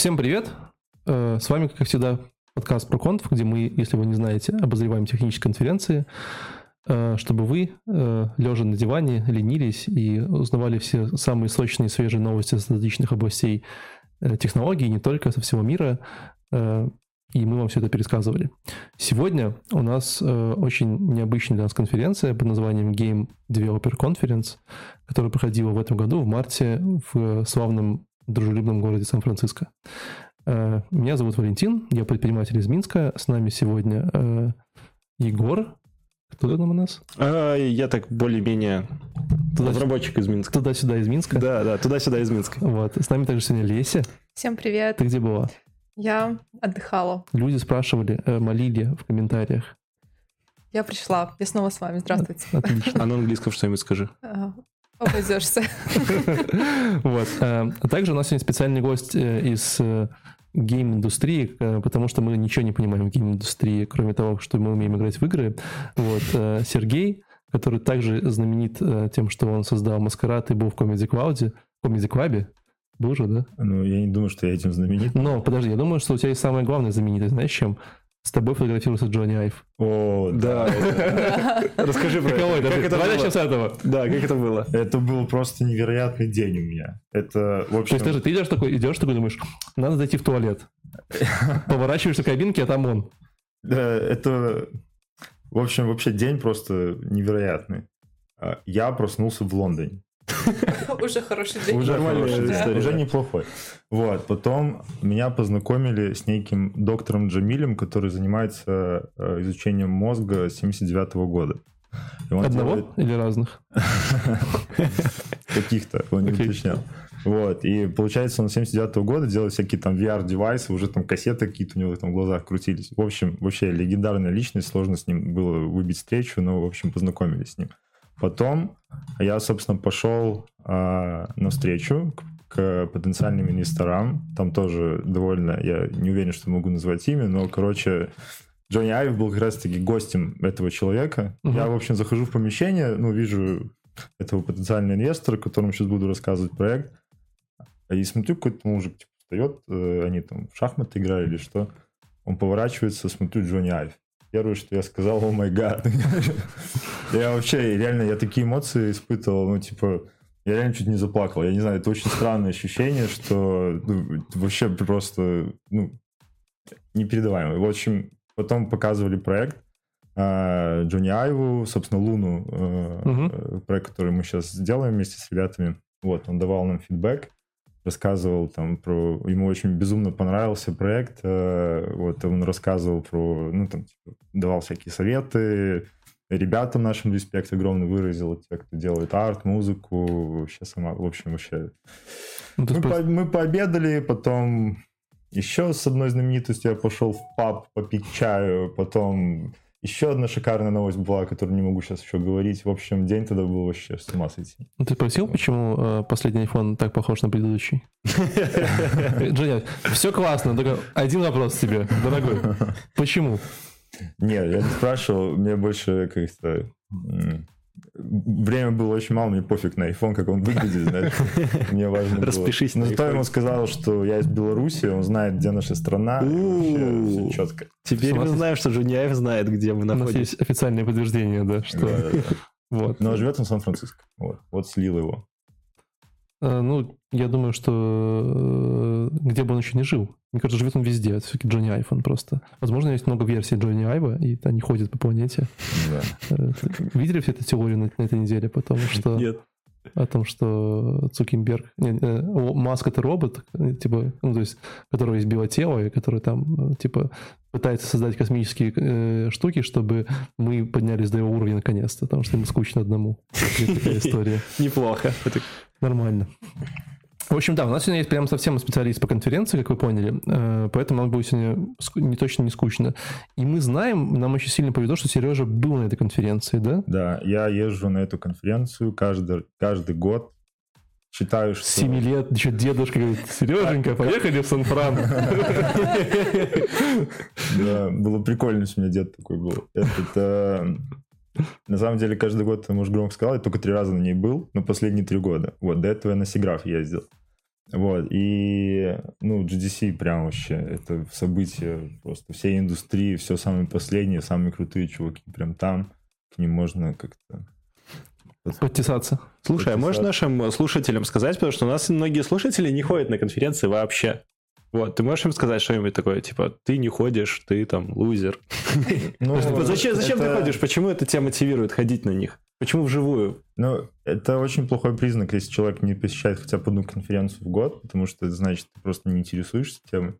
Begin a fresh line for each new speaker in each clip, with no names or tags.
Всем привет! Э, С вами, как всегда, подкаст ProConf, где мы, если вы не знаете, обозреваем технические конференции, э, чтобы вы, э, лежа на диване, ленились и узнавали все самые сочные и свежие новости с различных областей технологий, не только со всего мира, и мы вам все это пересказывали. Сегодня у нас очень необычная для нас конференция под названием Game Developer Conference, которая проходила в этом году, в марте, в славном дружелюбном городе Сан-Франциско. Э, Меня зовут Валентин, я предприниматель из Минска. С нами сегодня э, Егор. Кто там у нас?
А, я так более-менее
Туда-
разработчик из Минска.
Туда-сюда из Минска.
Да, да, туда-сюда из Минска.
Вот. С нами также сегодня Леся.
Всем привет.
Ты где была?
Я отдыхала.
Люди спрашивали, э, молили в комментариях.
Я пришла. Я снова с вами. Здравствуйте.
Отлично.
А на английском что-нибудь скажи.
Обойдешься.
Вот. э, А также у нас сегодня специальный гость э, из э, гейм-индустрии, потому что мы ничего не понимаем в гейм-индустрии, кроме того, что мы умеем играть в игры. Вот. Сергей, который также знаменит тем, что он создал Маскарад и был в Comedy Cloud, Comedy Club. Был же, да?
Ну, я не думаю, что я этим знаменит.
Но, подожди, я думаю, что у тебя есть самое главное знаменитость, знаешь, чем? С тобой фотографировался Джонни Айв.
О,
Да. Расскажи про это. Как это
Давай
было?
начнем с этого.
Да, как это было?
Это был просто невероятный день у меня. Это, в
То есть ты же ты идешь такой, идешь такой, думаешь, надо зайти в туалет. Поворачиваешься в кабинке, а там он.
Да, это, в общем, вообще день просто невероятный. А, Я проснулся в Лондоне.
Уже хороший день.
Уже хороший,
история,
уже неплохой. Вот, потом меня познакомили с неким доктором Джамилем, который занимается э, изучением мозга с 79 года.
Одного
делает-
или разных?
каких-то, он не уточнял. Вот, и получается, он с 79 года делает всякие там VR-девайсы, уже там кассеты какие-то у него там в глазах крутились. В общем, вообще легендарная личность, сложно с ним было выбить встречу, но, в общем, познакомились с ним. Потом я, собственно, пошел а, на встречу к, к потенциальным инвесторам. Там тоже довольно, я не уверен, что могу назвать имя, но, короче, Джонни Айв был как раз-таки гостем этого человека.
Мгм.
Я, в общем, захожу в помещение, ну, вижу этого потенциального инвестора, которому сейчас буду рассказывать проект. И смотрю, какой-то мужик типа, встает, э, они там в шахматы играли или что. Он поворачивается, смотрю, Джонни Айв. Первое, что я сказал, о май гад. Я вообще, реально, я такие эмоции испытывал, ну, типа, я реально чуть не заплакал. Я не знаю, это очень странное ощущение, что ну, вообще просто, ну, непередаваемое. В общем, потом показывали проект э, Джонни Айву, собственно, Луну, э, э, проект, который мы сейчас делаем вместе с ребятами. Вот, он давал нам фидбэк, рассказывал там про... Ему очень безумно понравился проект. э, Вот, он рассказывал про... Ну, там, типа, давал всякие советы. Ребятам нашим респект огромный выразил. Те, кто делает арт, музыку. Вообще сама... В общем, вообще...
Ну,
Мы, по- мы пообедали, потом еще с одной знаменитостью я пошел в паб попить чаю, потом еще одна шикарная новость была, о которой не могу сейчас еще говорить. В общем, день тогда был вообще с ума сойти.
Ну, Ты спросил, почему э, последний iPhone так похож на предыдущий? Джонни, все классно, только один вопрос тебе, дорогой. Почему?
Нет, я не спрашивал, мне больше как-то... Время было очень мало, мне пофиг на iPhone, как он выглядит, знаешь. Мне важно было.
Распишись
Но
на
зато ему сказал, что я из Беларуси, он знает, где наша страна. Все четко.
Теперь мы знаем, что Джуниаев знает, где мы
У нас
находимся.
есть официальное подтверждение, да, что... Вот.
Но живет он в Сан-Франциско. Вот, вот слил его.
Э, Ну, я думаю, что э, где бы он еще не жил. Мне кажется, живет он везде. Это все-таки Джонни Айфон просто. Возможно, есть много версий Джонни Айва, и они ходят по планете.
Да.
Э, Видели все эту теорию на, на этой неделе? Потому что
Нет.
о том, что Цукенберг, не, э, Маск это робот, типа, ну, то есть, которого есть биотело, и который там, э, типа, пытается создать космические э, штуки, чтобы мы поднялись до его уровня наконец-то, потому что ему скучно одному. Такая история.
Неплохо.
Нормально. В общем, да, у нас сегодня есть прям совсем специалист по конференции, как вы поняли, э, поэтому нам будет сегодня не точно не скучно. И мы знаем, нам очень сильно повезло, что Сережа был на этой конференции, да?
Да, я езжу на эту конференцию каждый, каждый год. Считаю, что...
С 7 лет еще дедушка говорит, Сереженька, поехали в Сан-Фран.
Да, было прикольно, что у меня дед такой был. Этот, э, на самом деле, каждый год, ты, может, громко сказал, я только три раза на ней был, но последние три года. Вот, до этого я на Сиграф ездил. Вот, и, ну, GDC прям вообще, это событие просто всей индустрии, все самые последние, самые крутые чуваки прям там, к ним можно как-то...
Подтесаться.
Слушай, а можешь
Подписаться.
нашим слушателям сказать, потому что у нас многие слушатели не ходят на конференции вообще. Вот, ты можешь им сказать что-нибудь такое, типа, ты не ходишь, ты там лузер.
Ну,
Вот зачем зачем ты ходишь? Почему это тебя мотивирует ходить на них? Почему вживую?
Ну, это очень плохой признак, если человек не посещает хотя бы одну конференцию в год, потому что это значит, ты просто не интересуешься темой.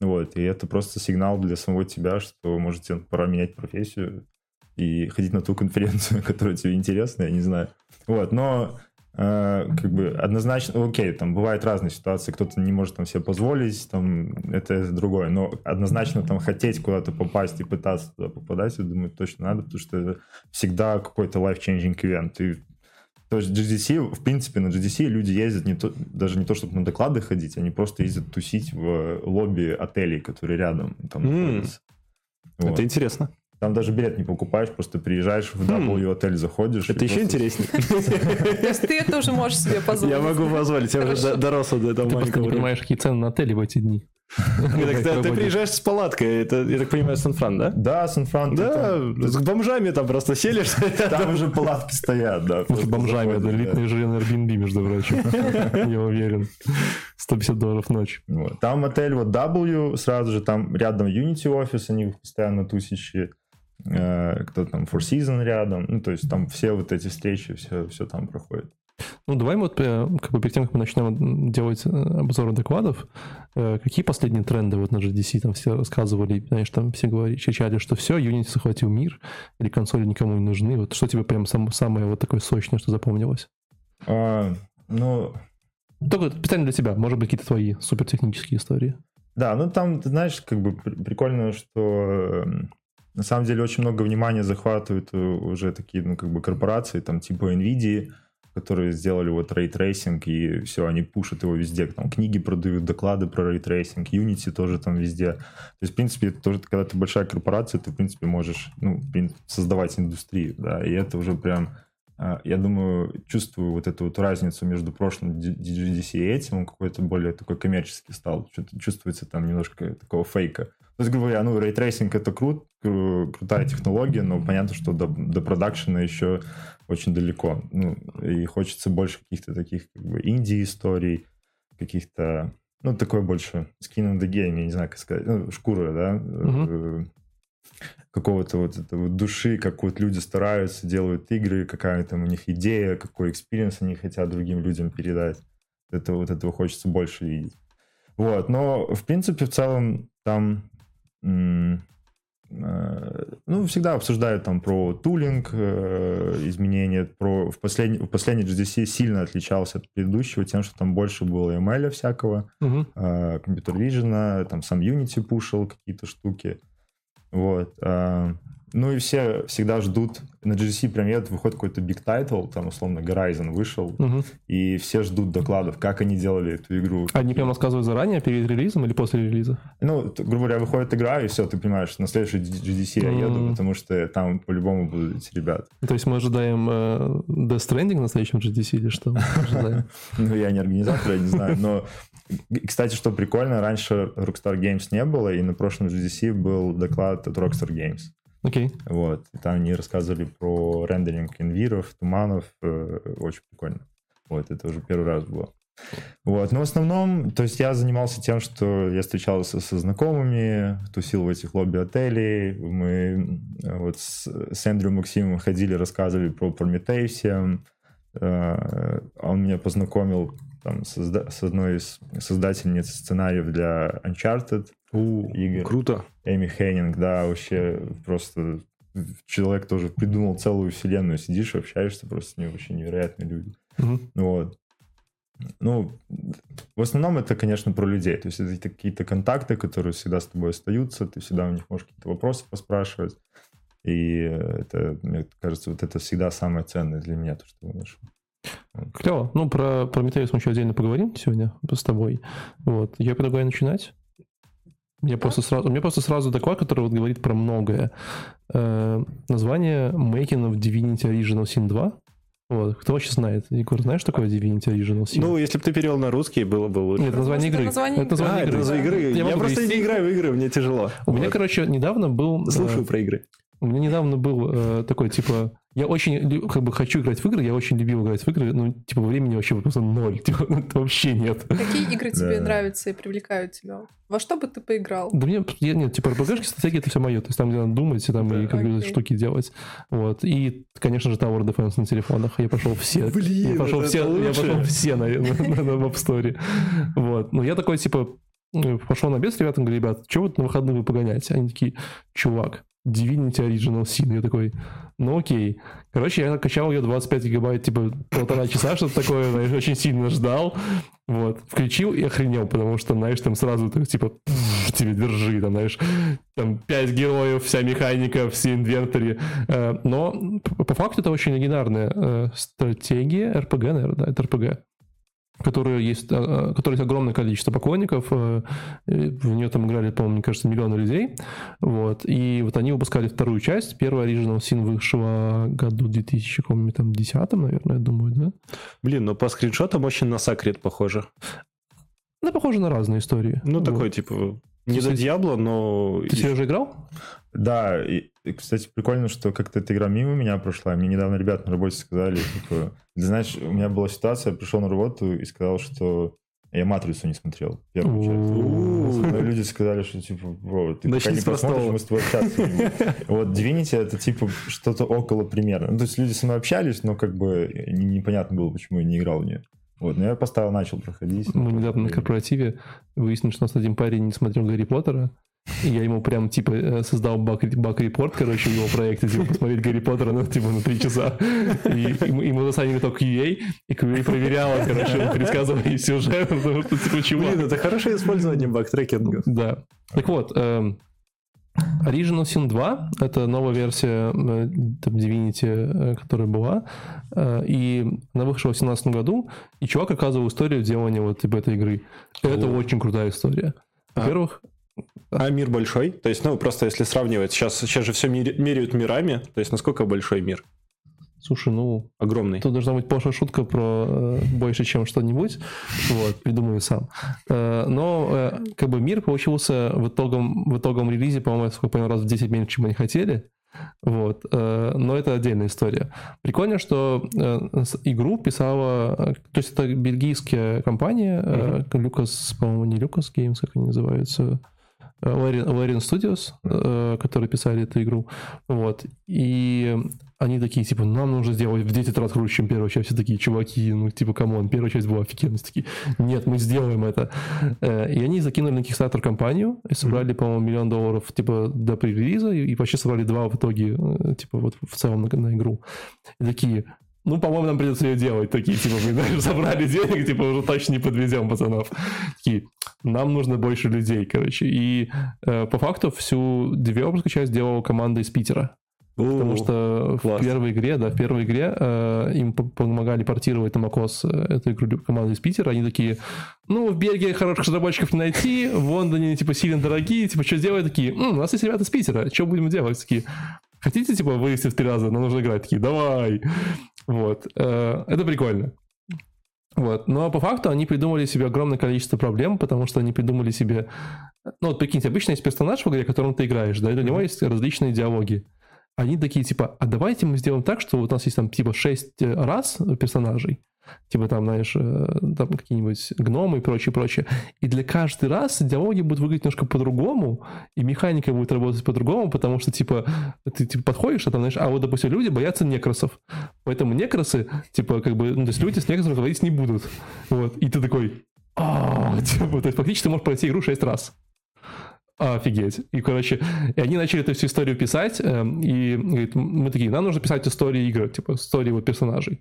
Вот, и это просто сигнал для самого тебя, что, может, тебе пора менять профессию и ходить на ту конференцию, которая тебе интересна, я не знаю. Вот, но как бы однозначно, окей, там бывают разные ситуации, кто-то не может там себе позволить, там это другое, но однозначно там хотеть куда-то попасть и пытаться туда попадать, я думаю, точно надо, потому что это всегда какой-то life-changing event. И то есть GDC, в принципе, на GDC люди ездят не то, даже не то, чтобы на доклады ходить, они просто ездят тусить в лобби отелей, которые рядом там
М.
находятся. Вот.
Это интересно.
Там даже билет не покупаешь, просто приезжаешь в
Хм.
W отель, заходишь.
Это еще
просто-
интереснее.
То есть ты тоже можешь себе позволить.
Я могу позволить, я уже дорос до этого
Ты просто не понимаешь, какие цены на отели в эти дни.
Ты приезжаешь с палаткой, это, я так понимаю, Сан-Фран, да?
Да, Сан-Фран.
Да, с бомжами там просто селишь.
Там уже палатки стоят, да.
С бомжами, это элитные жилье на Airbnb, между прочим. Я уверен. 150 долларов в ночь.
Там отель вот W, сразу же там рядом Unity офис, они постоянно тусящие. Э, Кто там, Four Seasons рядом. Ну, то есть там все вот эти встречи, все, все там проходит.
Ну, давай вот, э, как бы перед тем, как мы начнем делать э, обзоры докладов, какие последние тренды вот на GDC там все рассказывали, знаешь, там все говорили, кричали, что все, Unity захватил мир, или консоли никому не нужны. Вот что тебе прям сам- самое вот такое сочное, что запомнилось?
А, ну,
Только специально для тебя, может быть, какие-то твои супертехнические истории.
Да, ну там, ты знаешь, как бы при- прикольно, что эм, на самом деле очень много внимания захватывают э, уже такие, ну, как бы корпорации, там, типа NVIDIA, которые сделали вот ray tracing, и все, они пушат его везде. Там книги продают, доклады про ray tracing, Unity тоже там везде. То есть, в принципе, это тоже, когда ты большая корпорация, ты, в принципе, можешь, ну, создавать индустрию, да, и это уже прям а, я думаю, чувствую вот эту вот разницу между прошлым GDC и этим, он какой-то более такой коммерческий стал. Чувствуется там немножко такого фейка. То есть, грубо говоря, ну, ray tracing это крут, кру- крутая технология, но понятно, что до, до продакшена еще очень далеко. Ну, и хочется больше каких-то таких как бы инди-историй, каких-то, ну, такой больше skin in the game, я не знаю, как сказать, ну, шкура, да, э, какого-то вот этого души, как вот люди стараются, делают игры, какая там у них идея, какой experience они хотят другим людям передать. Это вот этого хочется больше видеть. Вот, но в принципе в целом там ну, всегда обсуждают там про tooling, э, изменения, про в последний, в последний GDC сильно отличался от предыдущего тем, что там больше было ML всякого, э, computer vision, там сам Unity пушил какие-то штуки. Вот. а, Ну и все всегда ждут, на GDC премьер выходит какой-то big title, там условно Horizon вышел,
Мгм.
и все ждут докладов, как они делали эту игру.
Они прям рассказывают заранее, перед релизом или после релиза?
Ну, грубо говоря, выходит игра, и все, ты понимаешь, на следующий GDC я еду, потому что там по-любому будут эти ребята.
То есть мы ожидаем э, Death Stranding на следующем GDC или что?
Ну, я не организатор, я не знаю, но, кстати, что прикольно, раньше Rockstar Games не было, и на прошлом GDC был доклад от Rockstar Games.
Окей.
Вот. И там они рассказывали про рендеринг инвиров, туманов. э, Очень прикольно. Вот, это уже первый раз было. Вот, но в основном, то есть я занимался тем, что я встречался со знакомыми, тусил в этих лобби отелей, мы э, вот с, с Эндрю Максимом ходили, рассказывали про Прометей всем, Э, он меня познакомил там, созда- с одной из создательниц сценариев для Uncharted, игр.
Круто.
Эми Хеннинг, да, вообще просто человек тоже придумал целую вселенную. Сидишь, общаешься, просто с ним вообще невероятные люди.
Мгм.
Вот. Ну, в основном это, конечно, про людей. То есть это какие-то контакты, которые всегда с тобой остаются, ты всегда у них можешь какие-то вопросы поспрашивать. И это, мне кажется, вот это всегда самое ценное для меня, то, что я нашел.
Клево. Ну, про Prometheus мы еще отдельно поговорим сегодня с тобой. Вот. Я предлагаю начинать. Я просто сразу, у меня просто сразу доклад, который вот говорит про многое. Э, название Making of Divinity Original Sin 2. Вот. Кто вообще знает? Егор, знаешь такое Divinity Original Sin?
Ну, если бы ты перевел на русский, было бы лучше.
Нет, название игры.
название
Это название
а,
игры.
это за игры.
Я
Я, просто
привести.
не играю в игры, мне тяжело.
У меня,
Вот.
короче, недавно был... э,
Слушаю про игры.
У меня недавно был э, такой, типа, я очень, как бы, хочу играть в игры, я очень любил играть в игры, ну, типа, времени вообще просто ноль, типа, ну, вообще нет.
Какие игры тебе
Да.
нравятся и привлекают тебя? Во что бы ты поиграл?
Да мне, я, нет, типа, RPG-шки, стратегия, это все мое, то есть там, где надо думать, и там,
Да.
и как бы штуки делать, вот, и, конечно же, Tower Defense на телефонах, я прошел все,
Блин,
я прошел
это
все, я прошел все на, на, на, на App Store, вот, ну, я такой, типа, пошел на бес, ребятам, говорю, ребят, что вот на выходные вы погоняете? Они такие, чувак, Divinity Original Sin. Я такой, ну окей. Короче, я накачал ее 25 гигабайт, типа, полтора часа, что-то такое, знаешь, очень сильно ждал. Вот. Включил и охренел, потому что, знаешь, там сразу, типа, «Пф, тебе держи, там, знаешь, там 5 героев, вся механика, все инвентари. Э, Но по факту это очень оригинарная э, стратегия, РПГ, наверное, да, это РПГ которая есть, э, э, которой есть огромное количество поклонников, э, в нее там играли, по-моему, мне кажется, миллионы людей, вот, и вот они выпускали вторую часть, первая Original Sin вышла году 2000, по-моему, там, 10 наверное, я думаю, да?
Блин, ну по скриншотам очень на Сакрет похоже.
Она похожа на разные истории.
Ну,
Вот.
такой, типа, не
кстати,
Диабло, но...
Ты серьезно играл?
Да, и, кстати, прикольно, что как-то эта игра мимо меня прошла. Мне недавно ребята на работе сказали, типа, ты знаешь, у меня была ситуация, я пришел на работу и сказал, что я «Матрицу» не смотрел, первую часть. Но люди сказали, что типа, бро, ты пока не посмотришь, мы с тобой общаться не будем». Вот Divinity это типа что-то около примерно. Ну, то есть люди со мной общались, но как бы не- непонятно было, почему я не играл в нее. Вот, но я поставил, начал проходить.
Мы недавно на корпоративе выяснили, что у нас один парень не смотрел Гарри Поттера, и я ему прям, типа, э, создал баг-репорт, короче, в его проекте, типа, посмотреть Гарри Поттера, ну, типа, на три часа. И, мы засадили только QA, и QA проверяла, короче, ей сюжет, потому что, типа, чувак...
Блин, это хорошее использование бактрекинга.
Да. Так вот, эм, Original Sin 2 — это новая версия э, там, Divinity, э, которая была, и она вышла в 2017 году, и чувак оказывал историю делания вот типа этой игры. Это
О.
очень крутая история. Во-первых,
А мир большой? То есть, ну, просто если сравнивать, сейчас, сейчас же все меряют мирами, то есть, насколько большой мир?
слушай, ну,
Огромный.
Тут должна быть пошлая шутка про э, больше, чем что-нибудь. Вот, придумаю сам. Э, но э, как бы мир получился в итогом, в итогом релизе, по-моему, сколько я понял, раз в 10 меньше, чем они хотели. Вот. э, но это отдельная история. Прикольно, что э, игру писала... э, То есть это бельгийская компания, э, Lucas, по-моему, не Lucas Games, как они называются, Larian Studios, э, которые писали эту игру. Вот. И они такие, типа, нам нужно сделать в 10 раз круче, чем первая часть. Все такие, чуваки, ну, типа, come on, первая часть была офигенная. Все такие, нет, мы сделаем это. Э, И они закинули на Kickstarter кампанию и собрали, по-моему, миллион долларов, типа, до пререлиза, и и почти собрали два в итоге, э, типа, вот в целом на, на игру. И такие, ну, по-моему, нам придется ее делать. Такие, типа, мы знаешь, собрали денег, типа, уже точно не подведем пацанов. Такие, нам нужно больше людей, короче. И э, по факту всю девелоперскую часть делала команда из Питера. Потому что
класс.
в первой игре, да, в первой игре э, им по- помогали портировать на э, эту игру команды из Питера. Они такие, ну, в Бельгии хороших разработчиков не найти, в Лондоне, типа, сильно дорогие, типа, что сделать? Такие, «М, у нас есть ребята из Питера, что будем делать? Такие, хотите, типа, вылезти в три раза, нам нужно играть? Такие, давай. Вот. Э, это прикольно. Вот. Но по факту они придумали себе огромное количество проблем, потому что они придумали себе... Ну, вот прикиньте, обычно есть персонаж в игре, которым ты играешь, да, и у него есть различные диалоги. Они такие, типа, а давайте мы сделаем так, что вот у нас есть там, типа, 6 раз персонажей, типа там, знаешь, э, там какие-нибудь гномы и прочее, прочее. И для каждый раз диалоги будут выглядеть немножко по-другому, и механика будет работать по-другому, потому что, типа, ты типа, подходишь, а там, знаешь, а вот, допустим, люди боятся некросов. Поэтому некросы, типа, как бы, ну, то есть люди с некросом говорить не будут. Вот. И ты такой, «А, типа, то есть фактически ты можешь пройти игру 6 раз. Офигеть. И, короче, и они начали эту всю историю писать, эм, и говорит, мы такие, нам нужно писать истории игр, типа, истории вот персонажей.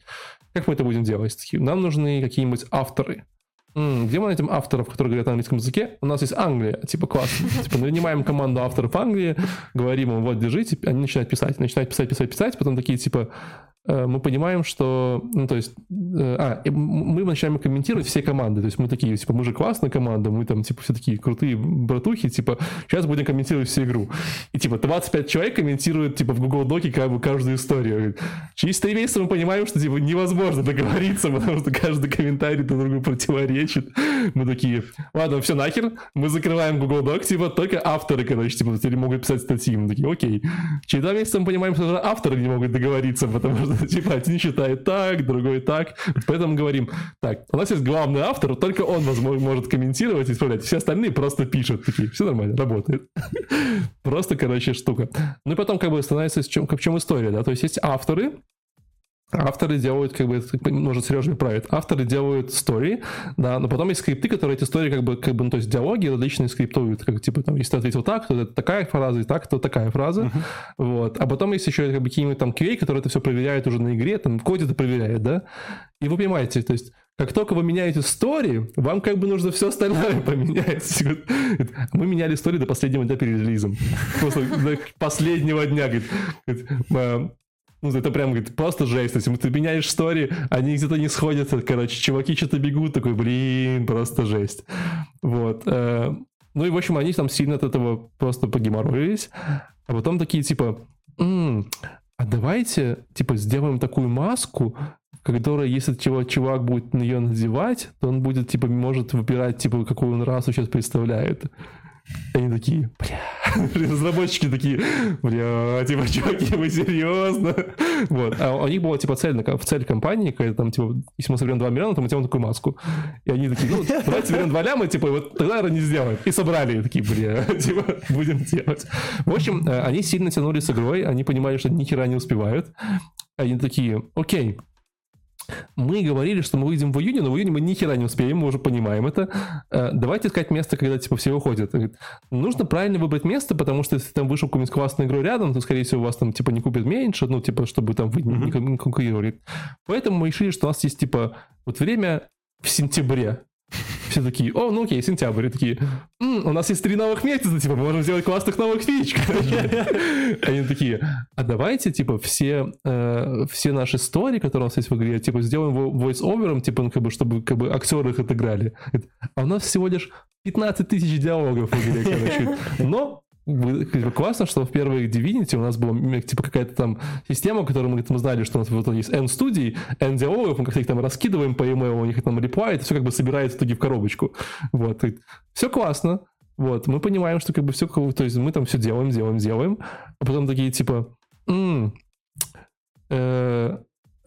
Как мы это будем делать? Такие, нам нужны какие-нибудь авторы. М, где мы найдем авторов, которые говорят на английском языке? У нас есть Англия, типа, классно. Типа, нанимаем команду авторов Англии, говорим им, вот, держите, они начинают писать, начинают писать, писать, писать, потом такие, типа, мы понимаем, что, ну, то есть, э, а, мы начинаем комментировать все команды, то есть мы такие, типа, мы же классная команда, мы там, типа, все такие крутые братухи, типа, сейчас будем комментировать всю игру. И, типа, 25 человек комментируют, типа, в Google Доке как бы каждую историю. Через три месяца мы понимаем, что, типа, невозможно договориться, потому что каждый комментарий друг другу противоречит. Мы такие, ладно, все нахер, мы закрываем Google Doc, типа, только авторы, короче, типа, могут писать статьи. Мы такие, окей. Через два месяца мы понимаем, что авторы не могут договориться, потому что, типа, один считает так, другой так. Поэтому говорим, так, у нас есть главный автор, только он, возможно, может комментировать и исправлять. Все остальные просто пишут. Такие, все нормально, работает. Просто, короче, штука. Ну и потом, как бы, становится в чем, в чем история, да, то есть есть авторы, Авторы делают, как бы, может, Сережа правит, авторы делают истории, да, но потом есть скрипты, которые эти истории, как бы, как бы, ну, то есть диалоги различные скриптуют, как, типа, там, если ты ответил так, то это такая фраза, и так, то такая фраза, uh-huh. вот, а потом есть еще, как бы, какие-нибудь там QA, которые это все проверяют уже на игре, там, в коде это проверяет, да, и вы понимаете, то есть, как только вы меняете истории, вам как бы нужно все остальное поменять. Мы меняли истории до последнего дня перед релизом. Просто до последнего дня. Говорит, ну, это прям, говорит, просто жесть. То есть, ты меняешь истории, они где-то не сходятся, короче, чуваки что-то бегут, такой, блин, просто жесть. Вот. Ну и, в общем, они там сильно от этого просто погеморроились. А потом такие, типа, м-м, а давайте, типа, сделаем такую маску, которая, если чувак, чувак будет на нее надевать, то он будет, типа, может выбирать, типа, какую он расу сейчас представляет. Они такие, бля, разработчики такие, бля, типа, чуваки, вы серьезно? Вот. А у них была, типа, цель, в цель компании, когда там, типа, если мы соберем 2 миллиона, то мы делаем такую маску. И они такие, ну, давайте соберем 2 ляма, типа, вот тогда, наверное, не сделаем. И собрали, и такие, бля, типа, будем делать. В общем, они сильно тянули с игрой, они понимали, что ни хера не успевают. Они такие, окей, мы говорили, что мы выйдем в июне, но в июне мы ни хера не успеем, мы уже понимаем это. Давайте искать место, когда типа все уходят. Нужно правильно выбрать место, потому что если там вышел какую-нибудь классную игру рядом, то, скорее всего, у вас там типа не купят меньше, ну, типа, чтобы там вы не, не конкурировали. Поэтому мы решили, что у нас есть типа вот время в сентябре. Все такие, о, ну окей, сентябрь. И такие, М, у нас есть три новых месяца, типа, мы можем сделать классных новых фич. Они такие, а давайте, типа, все, э, все наши истории, которые у нас есть в игре, типа, сделаем voice-овером, типа, ну, как бы, чтобы как бы актеры их отыграли. А у нас всего лишь 15 тысяч диалогов в игре, короче. Но классно, что в первой Divinity у нас была типа какая-то там система, которую мы, мы знали, что у нас вот есть N студий, N диалогов, мы как-то их там раскидываем по email, у них там реплай, это все как бы собирается в итоге в коробочку. Вот. И все классно. Вот. Мы понимаем, что как бы все, то есть мы там все делаем, делаем, делаем, а потом такие типа, м-м, э,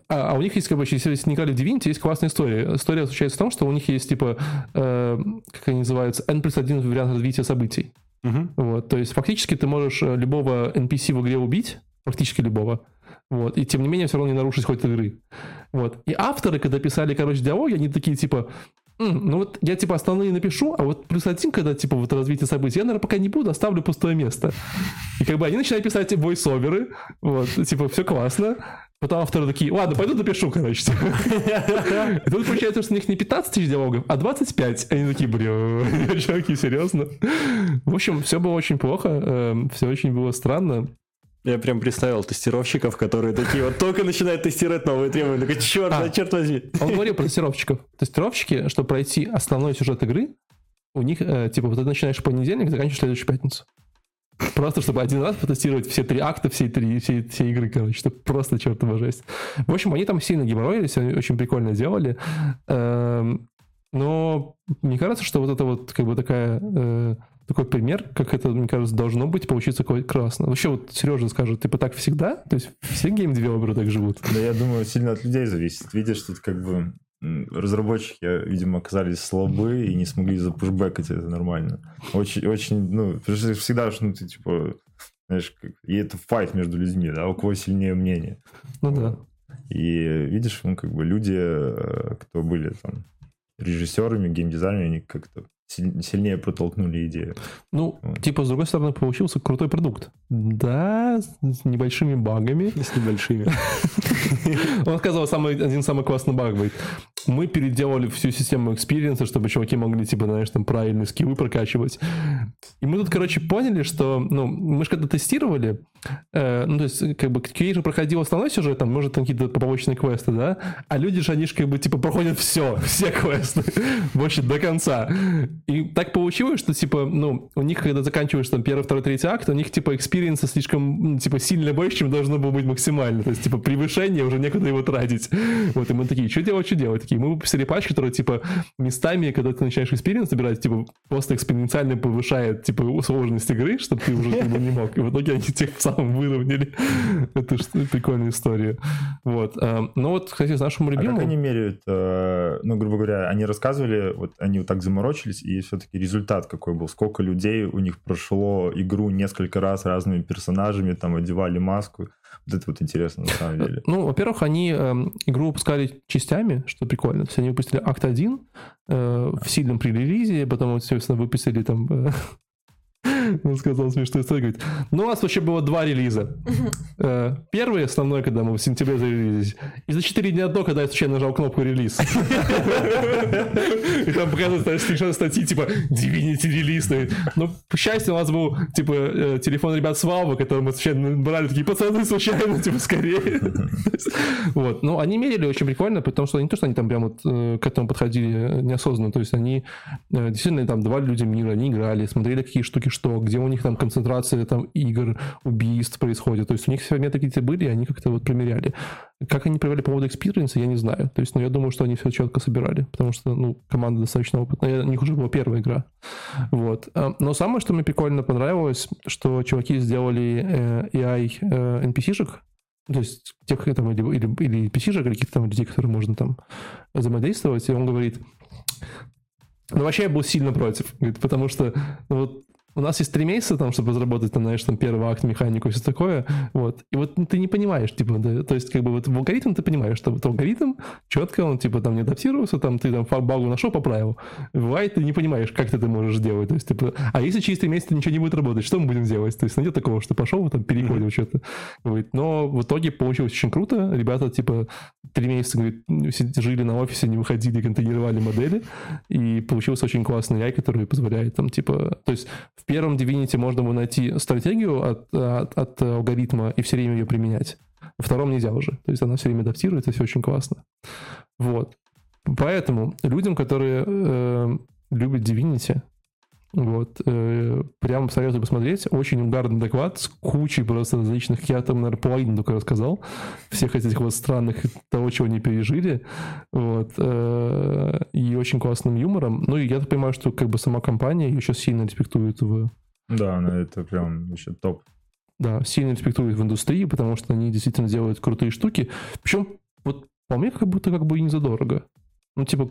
а, а у них есть, как бы, если не играли в Divinity, есть классная история. История заключается в том, что у них есть, типа, э, как они называются, N плюс один вариант развития событий.
Угу.
Вот, то есть фактически ты можешь любого NPC в игре убить, практически любого, вот, и тем не менее все равно не нарушить хоть игры. Вот. И авторы, когда писали, короче, диалоги, они такие, типа, М, ну вот я типа основные напишу, а вот плюс один, когда типа вот развитие событий, я, наверное, пока не буду, оставлю пустое место. И как бы они начинают писать войс-оверы, вот, типа, все классно. Потом авторы такие, ладно, пойду допишу, короче. И тут получается, что у них не 15 тысяч диалогов, а 25. Они такие, бля, чуваки, серьезно? В общем, все было очень плохо, все очень было странно.
Я прям представил тестировщиков, которые такие вот только начинают тестировать новые требования. Такой, черт, а, черт возьми.
Он говорил про тестировщиков. Тестировщики, чтобы пройти основной сюжет игры, у них, э, типа, вот ты начинаешь понедельник, заканчиваешь следующую пятницу. Просто чтобы один раз потестировать все три акта всей, три, всей, всей игры, короче, это просто чертова жесть. В общем, они там сильно геморроились, они очень прикольно делали. Эм, но мне кажется, что вот это вот как бы такая э, такой пример, как это, мне кажется, должно быть, получиться классно. Вообще, вот Сережа скажет, типа так всегда? То есть все гейм-девелоперы так живут?
Да, я думаю, сильно от людей зависит. Видишь, тут как бы разработчики, видимо, оказались слабы и не смогли запушбекать это нормально. Очень, очень, ну, всегда, ну, ты, типа, знаешь, как, и это fight между людьми, да, у кого сильнее мнение.
Ну да.
И видишь, ну, как бы люди, э, кто были там режиссерами, геймдизайнерами, они как-то сильнее протолкнули идею.
Ну, вот. типа, с другой стороны, получился крутой продукт. Да, с небольшими багами.
С небольшими.
Он сказал, самый, один самый классный баг будет. Мы переделали всю систему экспириенса, чтобы чуваки могли, типа, знаешь, там правильные скиллы прокачивать. И мы тут, короче, поняли, что, ну, мы же когда тестировали, э, ну, то есть, как бы, QA же проходил основной сюжет, там, может, там какие-то побочные квесты, да, а люди же, они же, как бы, типа, проходят все, все квесты, вообще до конца. И так получилось, что, типа, ну, у них, когда заканчиваешь, там, первый, второй, третий акт, у них, типа, экспириенса слишком, ну, типа, сильно больше, чем должно было быть максимально. То есть, типа, превышение, уже некуда его тратить. Вот, и мы такие, что делать, что делать? Такие, мы выпустили патч, который, типа, местами, когда ты начинаешь experience собирать, типа, просто экспоненциально повышает, типа, сложность игры, чтобы ты уже как бы, не мог. И в итоге они тем самым выровняли. Это прикольная история. Вот. а, Ну вот, кстати, с нашим
А как
любимым...
они меряют, э, ну, грубо говоря, они рассказывали, вот они вот так заморочились, и все-таки результат какой был? Сколько людей у них прошло игру несколько раз разными персонажами, там, одевали маску? Вот это вот интересно на самом деле.
Ну, во-первых, они эм, игру выпускали частями, что прикольно. То есть они выпустили акт 1 э, в сильном пререлизе, потом, соответственно, выпустили там... Он сказал смешную историю, говорит, ну, у нас вообще было два релиза. Э, Первый, основной, когда мы в сентябре зарелизились, и за 4 дня до, когда я случайно нажал кнопку релиз. И там показывают скриншоты статьи, типа, Divinity релиз. Ну, к счастью, у нас был, типа, э, телефон ребят с Valve, который мы случайно брали, такие, пацаны, случайно, типа, скорее. Вот. Ну, они мерили очень прикольно, потому что не то, что они там прям вот э, к этому подходили неосознанно, то есть они действительно там давали людям мир, они играли, смотрели, какие штуки что, где у них там концентрация там игр, убийств происходит. То есть у них все меты какие-то были, и они как-то вот примеряли. Как они провели по поводу экспириенса, я не знаю. То есть, ну, я думаю, что они все четко собирали, потому что, ну, команда достаточно опытная. У них уже была первая игра. Вот. А, Но самое, что мне прикольно понравилось, что чуваки сделали э, AI э, NPC-шек, то есть тех там или, или, или NPC-шек, или каких-то там людей, которые можно там взаимодействовать, и он говорит, ну, вообще я был сильно против, говорит, потому что ну, вот у нас есть три месяца, там, чтобы разработать, там, знаешь, там, первый акт, механику и все такое, вот, и вот ты не понимаешь, типа, да, то есть, как бы, вот в алгоритм ты понимаешь, что вот алгоритм четко, он, типа, там, не адаптировался, там, ты там багу нашел, поправил, бывает, ты не понимаешь, как ты это можешь делать, то есть, типа, а если через три месяца ничего не будет работать, что мы будем делать, то есть, нет такого, что пошел, там, перекодил что-то, говорит, но в итоге получилось очень круто, ребята, типа, три месяца, говорит, жили на офисе, не выходили, контейнировали модели, и получился очень классный AI, который позволяет там, типа, то есть в первом Divinity можно было найти стратегию от, от, от алгоритма и все время ее применять. Во втором нельзя уже. То есть она все время адаптируется, все очень классно. Вот. Поэтому людям, которые э, любят Divinity, вот, э, прям советую посмотреть. Очень угарный доклад с кучей просто различных, я там, наверное, половину только рассказал, всех этих вот странных, того, чего они пережили, вот, э, и очень классным юмором. Ну, и я так понимаю, что как бы сама компания сейчас сильно респектует в,
Да, ну это прям вообще топ.
да, сильно респектует в индустрии, потому что они действительно делают крутые штуки. Причем, вот по мне, как будто как бы и не задорого. Ну, типа,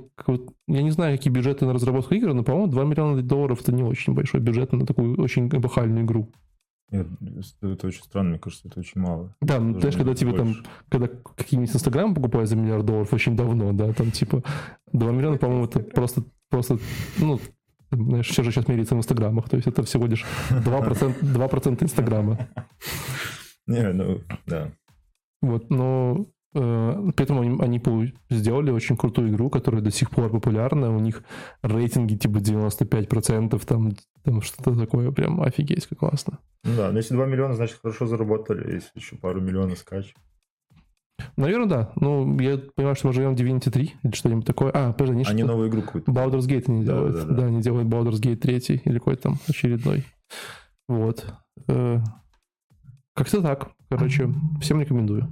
я не знаю, какие бюджеты на разработку игр, но, по-моему, 2 миллиона долларов это не очень большой бюджет на такую очень эпохальную игру.
Нет, Это очень странно, мне кажется, это очень мало.
Да, ну, знаешь, когда тебе там,
больше.
когда какие-нибудь Инстаграм покупают за миллиард долларов очень давно, да, там типа 2 миллиона, по-моему, это просто, просто, ну, знаешь, все же сейчас меряется в Инстаграмах, то есть это всего лишь 2%, 2% Инстаграма.
Не, ну, да.
Вот, но при этом они, они сделали очень крутую игру, которая до сих пор популярна. У них рейтинги типа 95%, там, там что-то такое прям офигеть, как классно.
Ну да, но если 2 миллиона, значит, хорошо заработали. Если еще пару миллионов скачек.
Наверное, да. Ну, я понимаю, что мы живем в Divinity 3 или что-нибудь такое. А, подожди, они,
Они
что-то-
новую игру какую-то.
Baldur's Gate они
Да,
делают.
да,
Да,
да.
они делают Baldur's Gate 3 или какой-то там очередной. Вот. Э, Как-то так. Короче, всем рекомендую.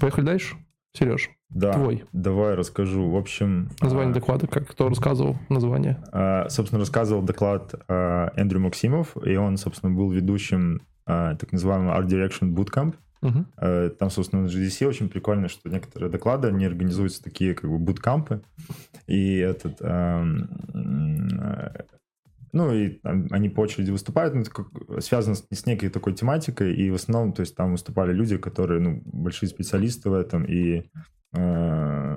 Поехали дальше. Сереж,
Да,
твой.
давай расскажу. В общем...
название
а,
доклада, как кто рассказывал название.
а, Собственно, рассказывал доклад а, Эндрю Максимов, и он, собственно, был ведущим а, так называемого Art Direction Bootcamp.
Мгм.
Э, Там, собственно, на GDC очень прикольно, что некоторые доклады, они организуются такие как бы буткампы, и этот... э, Ну, и там они по очереди выступают, ну, это как- связано с, с некой такой тематикой, и в основном, то есть там выступали люди, которые, ну, большие специалисты в этом, и э,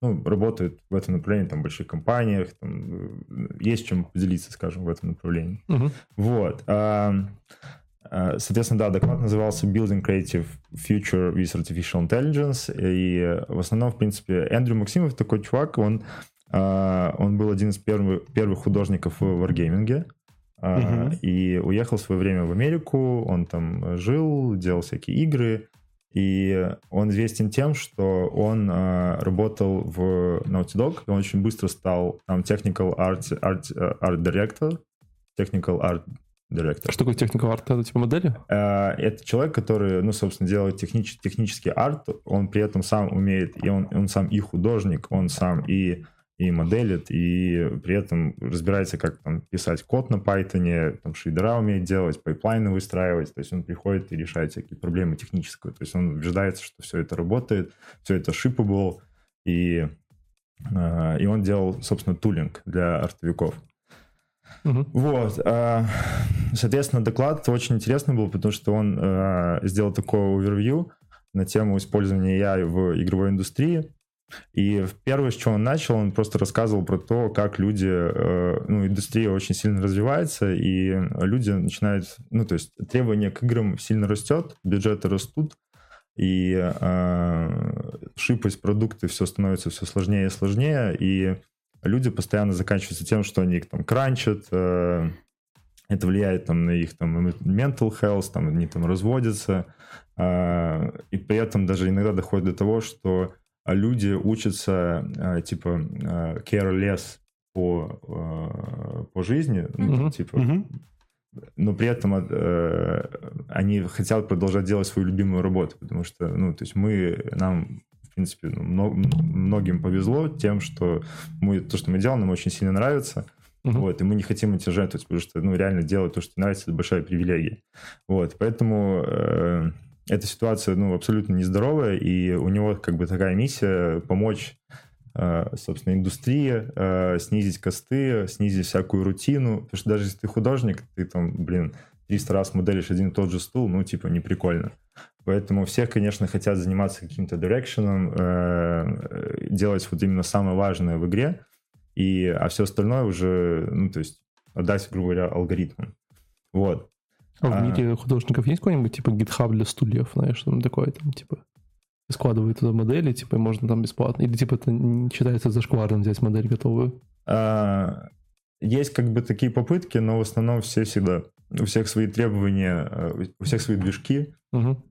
ну, работают в этом направлении, там, в больших компаниях, там, э, есть чем поделиться, скажем, в этом направлении.
Мгм.
Вот. а, Соответственно, да, доклад назывался Building Creative Future with Artificial Intelligence. И э, в основном, в принципе, Эндрю Максимов такой чувак, он Он был один из первых, первых художников в Wargaming. а,
Мгм.
И уехал в свое время в Америку. Он там жил, делал всякие игры. И он известен тем, что он а, работал в Naughty Dog. И он очень быстро стал там technical art, art, э, art director. Technical art director.
Что такое technical art? Это типа модели?
Э, Это человек, который, ну, собственно, делает технич- технический арт, он при этом сам умеет, и он, он сам и художник, он сам и, и моделит, и при этом разбирается, как там писать код на Python, там шейдера умеет делать, пайплайны выстраивать, то есть он приходит и решает всякие проблемы технические, то есть он убеждается, что все это работает, все это shippable, и, э, и он делал, собственно, тулинг для артовиков.
Мгм.
Вот, а, соответственно, доклад очень интересный был, потому что он а, сделал такой овервью на тему использования AI в игровой индустрии. И первое, с чего он начал, он просто рассказывал про то, как люди, э, ну, индустрия очень сильно развивается, и люди начинают, ну, то есть требования к играм сильно растет, бюджеты растут, и э, шипать продукты все становится все сложнее и сложнее, и люди постоянно заканчиваются тем, что они их там кранчат, э, это влияет там на их там mental health, там они там разводятся, э, и при этом даже иногда доходит до того, что люди учатся э, типа э, careless по, э, по жизни, ну,
Мгм.
типа,
Мгм.
но при этом э, они хотят продолжать делать свою любимую работу, потому что, ну, то есть мы, нам, в принципе, ну, мно- многим повезло тем, что мы, то, что мы делаем, нам очень сильно нравится,
Мгм.
вот, и мы не хотим этим жертвовать, потому что, ну, реально делать то, что нравится, это большая привилегия. Вот, поэтому э, эта ситуация, ну, абсолютно нездоровая, и у него как бы такая миссия помочь э, собственно, индустрии, э, снизить косты, снизить всякую рутину. Потому что даже если ты художник, ты там, блин, 300 раз моделишь один и тот же стул, ну, типа, не прикольно. Поэтому все, конечно, хотят заниматься каким-то дирекшеном, э, делать вот именно самое важное в игре, и, а все остальное уже, ну, то есть, отдать, грубо говоря, алгоритмам. Вот.
А в
А.
мире художников есть какой-нибудь типа GitHub для стульев, знаешь, там такое, там типа складывают туда модели, типа, можно там бесплатно. Или типа это считается зашкварным взять модель готовую.
А, Есть как бы такие попытки, но в основном все всегда, у всех свои требования, э, у всех свои движки,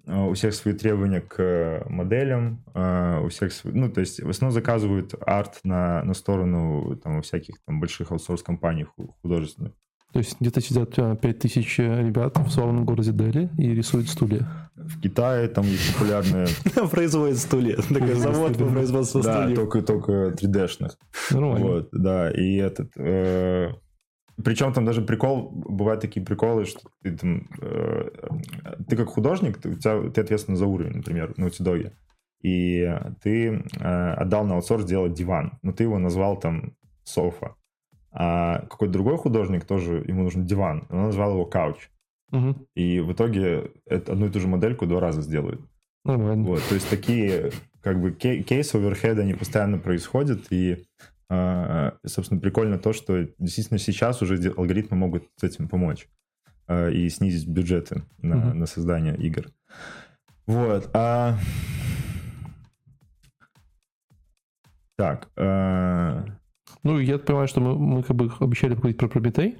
а, у всех свои требования к моделям, а, у всех, ну, то есть в основном заказывают арт на, на сторону там, всяких там больших аутсорс-компаний ху- художественных.
То есть где-то сидят а, 5000 ребят в славном городе Дели и рисуют стулья.
В Китае там есть популярные,
Производит стулья. Такой завод по производству
да,
стульев.
только, только 3D-шных.
Нормально.
Вот, да, и этот... причем там даже прикол, бывают такие приколы, что ты там... э, ты как художник, ты, у тебя, ты ответственен за уровень, например, на Dog. И ты э, отдал на аутсорс делать диван, но ты его назвал там софа. А какой-то другой художник тоже, ему нужен диван, он назвал его кауч.
Мгм.
И в итоге это одну и ту же модельку два раза сделают.
Нормально.
Вот, то есть такие как бы кей- кейсы оверхеда, они постоянно происходят, и, а, собственно, прикольно то, что действительно сейчас уже алгоритмы могут с этим помочь а, и снизить бюджеты на,
Мгм.
на создание игр. Вот. а- Так. а,
Ну, я понимаю, что мы, мы как бы обещали поговорить про Прометей.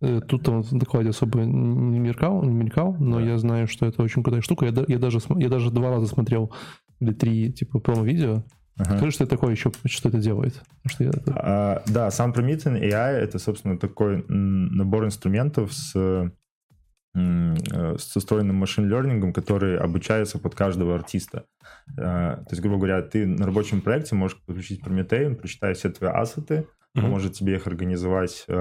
Э, Тут он в докладе особо не мелькал, не мелькал, но
Да.
я знаю, что это очень крутая штука. Я, я, даже, я даже два раза смотрел или три типа промо-видео.
ага.
Скажи, что это такое еще, что это делает. Что это-
А, да, сам Promethean AI это, собственно, такой набор инструментов с, м, э, с устроенным машин-лернингом, который обучается под каждого артиста. А, То есть, грубо говоря, ты на рабочем проекте можешь подключить Promethean, он прочитает все твои ассеты,
Мгм.
может тебе их организовать э,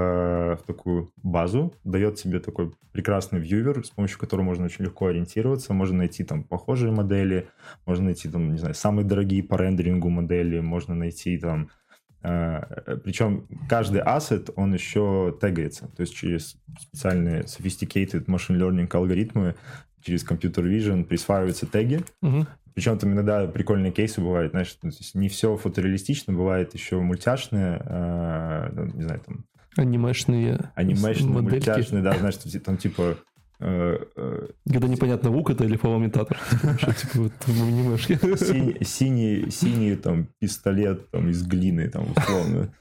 в такую базу, дает тебе такой прекрасный вьювер, с помощью которого можно очень легко ориентироваться, можно найти там похожие модели, можно найти там, не знаю, самые дорогие по рендерингу модели, можно найти там э, причем каждый ассет, он еще тегается, то есть через специальные sophisticated machine learning алгоритмы, через computer vision присваиваются теги,
Мгм.
причем там иногда прикольные кейсы бывают, знаешь, не все фотореалистично, бывает еще мультяшные, э, не знаю, там,
Анимешные
анимешные,
модельки.
мультяшные, да, знаешь, там, типа э, э,
Когда непонятно, лук это или фалоимитатор. Что, типа,
синий, синий, там пистолет там из глины там условно.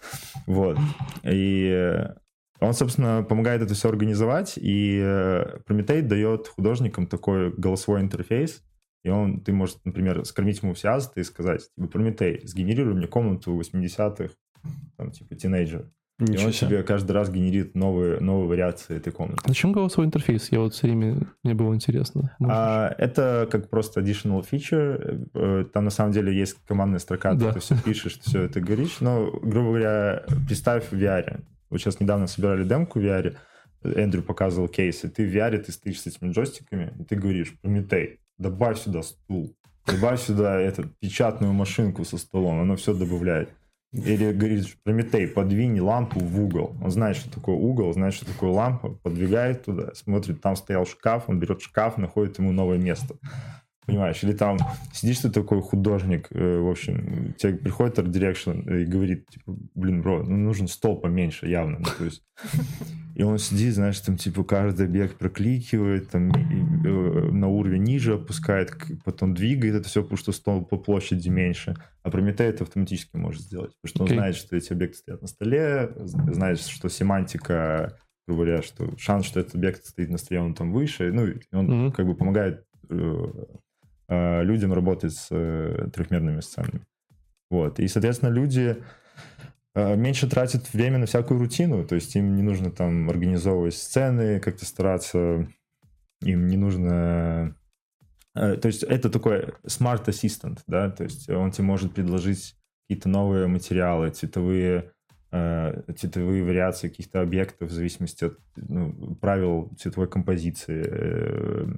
Вот. И э, он, собственно, помогает это все организовать, и э, Prometheus дает художникам такой голосовой интерфейс, и он, ты можешь, например, скормить ему все ассеты и сказать, типа, Прометей, сгенерируй мне комнату 80-х, там, типа, тинейджер. И
Ничего
он
себе.
каждый раз генерит новые, новые вариации этой комнаты.
Зачем голосовой интерфейс? Я вот все время, мне было интересно. Можешь?
А, это как просто additional feature. Э, Там на самом деле есть командная строка,
Да.
ты все пишешь, ты все это говоришь. Но, грубо говоря, представь в VR. Вот сейчас недавно собирали демку в VR, Эндрю показывал кейсы. Ты в VR, ты стоишь с этими джойстиками, и ты говоришь, Прометей, добавь сюда стул, добавь сюда эту печатную машинку со столом, оно все добавляет. Или говорит, Прометей, подвинь лампу в угол. Он знает, что такое угол, знает, что такое лампа, подвигает туда, смотрит, там стоял шкаф, он берет шкаф, находит ему новое место. Понимаешь? Или там сидишь ты такой художник, э, в общем, тебе приходит арт Direction и говорит, типа, блин, бро, ну нужен стол поменьше явно. Ну, то есть, и он сидит, знаешь, там, типа, каждый объект прокликивает, там, и, э, на уровень ниже опускает, потом двигает это все, потому что стол по площади меньше. А Прометей это автоматически может сделать, потому что он
Окей.
знает, что эти объекты стоят на столе, знает, что семантика, грубо говоря, что шанс, что этот объект стоит на столе, он там выше, ну, он
Мгм.
как бы помогает э, э, людям работать с э, трехмерными сценами. Вот. И, соответственно, люди меньше тратят время на всякую рутину, то есть им не нужно там организовывать сцены, как-то стараться, им не нужно... э, То есть это такой smart assistant, да, то есть он тебе может предложить какие-то новые материалы, цветовые э, цветовые вариации каких-то объектов в зависимости от ну, правил цветовой композиции.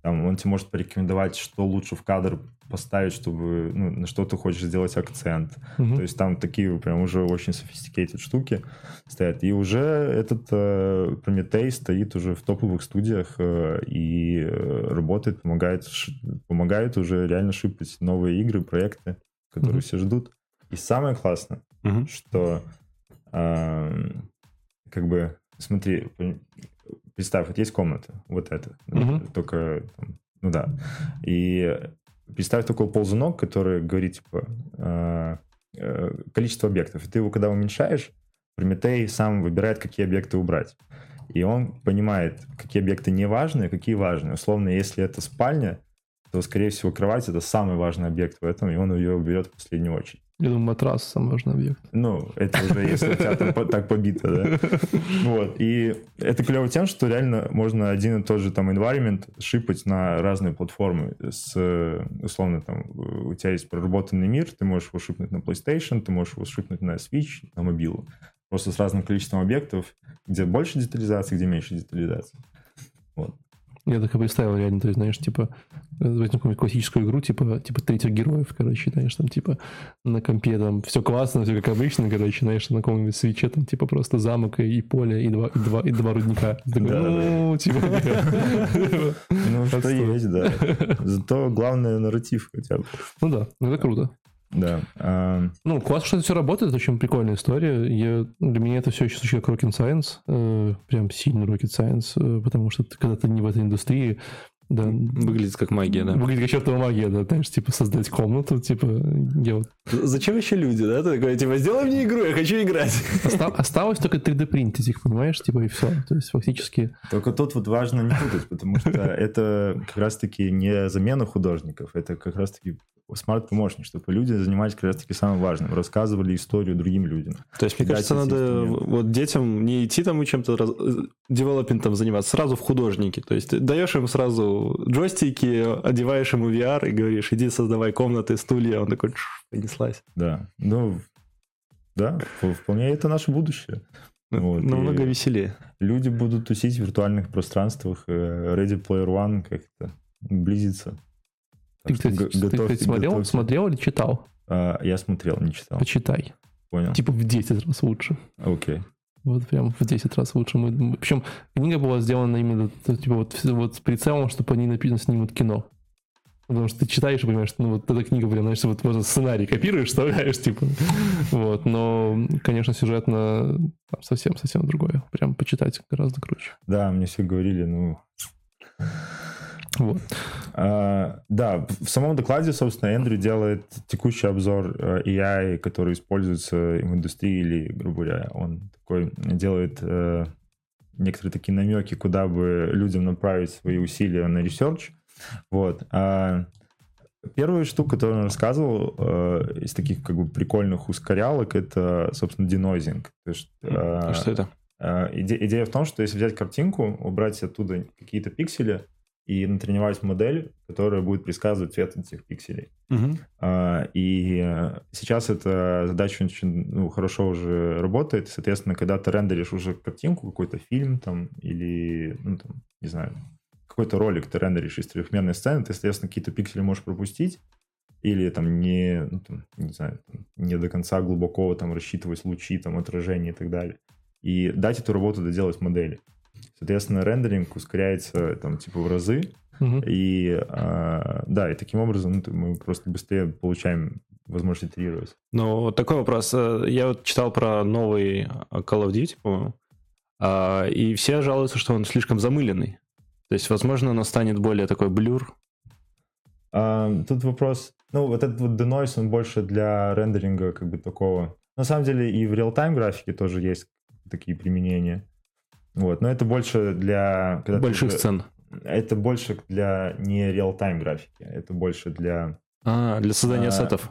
Э, Там он тебе может порекомендовать, что лучше в кадр поставить, чтобы ну, на что ты хочешь сделать акцент.
Мгм.
То есть там такие прям уже очень sophisticated штуки стоят. И уже этот э, Прометей стоит уже в топовых студиях э, и э, работает, помогает, ш- помогает уже реально шипать новые игры, проекты, которые
Мгм.
все ждут. И самое классное,
Мгм.
что эм, как бы, смотри, представь, вот есть комната, вот эта,
Мгм.
только, ну да, и представь такой ползунок, который говорит, типа, э, э, количество объектов, и ты его когда уменьшаешь, Прометей сам выбирает, какие объекты убрать. И он понимает, какие объекты не важны, а какие важны. Условно, если это спальня, то, скорее всего, кровать — это самый важный объект в этом, и он ее уберет в последнюю очередь.
Я думаю, матрас самый важный объект.
Ну, это уже если у тебя там так побито, да. Вот. И это клево тем, что реально можно один и тот же там environment шипать на разные платформы. С, условно, там, у тебя есть проработанный мир, ты можешь его шипнуть на PlayStation, ты можешь его шипнуть на Switch, на мобилу. Просто с разным количеством объектов, где больше детализации, где меньше детализации.
Я так и представил реально, то есть, знаешь, типа, возьмем какую-нибудь классическую игру, типа, типа третьих героев, короче, знаешь, там, типа, на компе там все классно, все как обычно, короче, знаешь, на каком-нибудь свече там, типа, просто замок и, поле, и два, и два, и два рудника. Такой, ну, типа,
Ну, что есть, да. Зато главное нарратив хотя бы.
ну да, это круто.
Да. А,
Ну, классно, что это все работает, очень прикольная история. Я, для меня это все еще звучит как rocket science, э, прям сильно rocket science, э, потому что ты, когда ты не в этой индустрии, да,
Выглядит как магия, да.
выглядит как чертова магия, да, знаешь, типа создать комнату, типа, я вот
Зачем еще люди, да? Ты такой, типа, сделай мне игру, я хочу играть.
Оста- Осталось только 3D принтить их, понимаешь, типа и все. То есть фактически...
Только тут вот важно не путать, потому что это как раз-таки не замена художников, это как раз-таки смарт-помощник, чтобы люди занимались как раз-таки самым важным, рассказывали историю другим людям.
То есть, мне кажется, надо вот детям не идти там и чем-то раз... девелопментом заниматься, сразу в художники. То есть, ты даешь им сразу джойстики, одеваешь ему VR и говоришь, иди создавай комнаты, стулья. Он такой, понеслась.
Да, ну, да, вполне это наше будущее. Вот,
Намного веселее.
Люди будут тусить в виртуальных пространствах, э, Ready Player One как-то близится.
Ты,
Так что
кстати,
г-
ты, кстати, смотрел, смотрел или читал?
А, Я смотрел, не читал.
Почитай.
Понял.
Типа в 10 раз лучше.
Окей.
Вот прям в 10 раз лучше. Мы, причем книга была сделана именно т- типа вот, вот с прицелом, чтобы они написано снимут кино. Потому что ты читаешь и понимаешь, что ну, вот эта книга, прям, знаешь, вот просто сценарий копируешь, вставляешь, типа. Вот, но, конечно, сюжетно совсем-совсем другое. Прям почитать гораздо круче.
Да, мне все говорили, ну,
Вот.
А, да, в самом докладе, собственно, Эндрю делает текущий обзор э, AI, который используется в индустрии, или, грубо говоря, он такой делает э, некоторые такие намеки, куда бы людям направить свои усилия на research. Вот. А первая штука, которую он рассказывал э, из таких как бы прикольных ускорялок, это, собственно, денойзинг. То есть, э,
Что это?
э, иде- идея в том, что если взять картинку, убрать оттуда какие-то пиксели и натренировать модель, которая будет предсказывать цвет этих пикселей.
Мгм.
А, И э, сейчас эта задача очень ну, хорошо уже работает. Соответственно, когда ты рендеришь уже картинку, какой-то фильм там или, ну, там, не знаю, какой-то ролик ты рендеришь из трехмерной сцены, ты, соответственно, какие-то пиксели можешь пропустить или там не, ну, там, не знаю, там, не до конца глубоко там рассчитывать лучи, там, отражения и так далее. И дать эту работу доделать модели. Соответственно, рендеринг ускоряется там типа в разы,
Мгм.
и а, да, и таким образом ну, мы просто быстрее получаем возможность итерировать.
Ну, такой вопрос. Э, Я вот читал про новый э, Call of Duty, по-моему, а, и все жалуются, что он слишком замыленный. То есть, возможно, он станет более такой blur.
А, тут вопрос, ну, вот этот вот denoise, он больше для рендеринга как бы такого. На самом деле и в real-time графике тоже есть такие применения. Вот, но это больше для... ты
больших
уже-
сцен.
Это больше для не real-time графики, это больше для...
А, для создания
А,
сетов.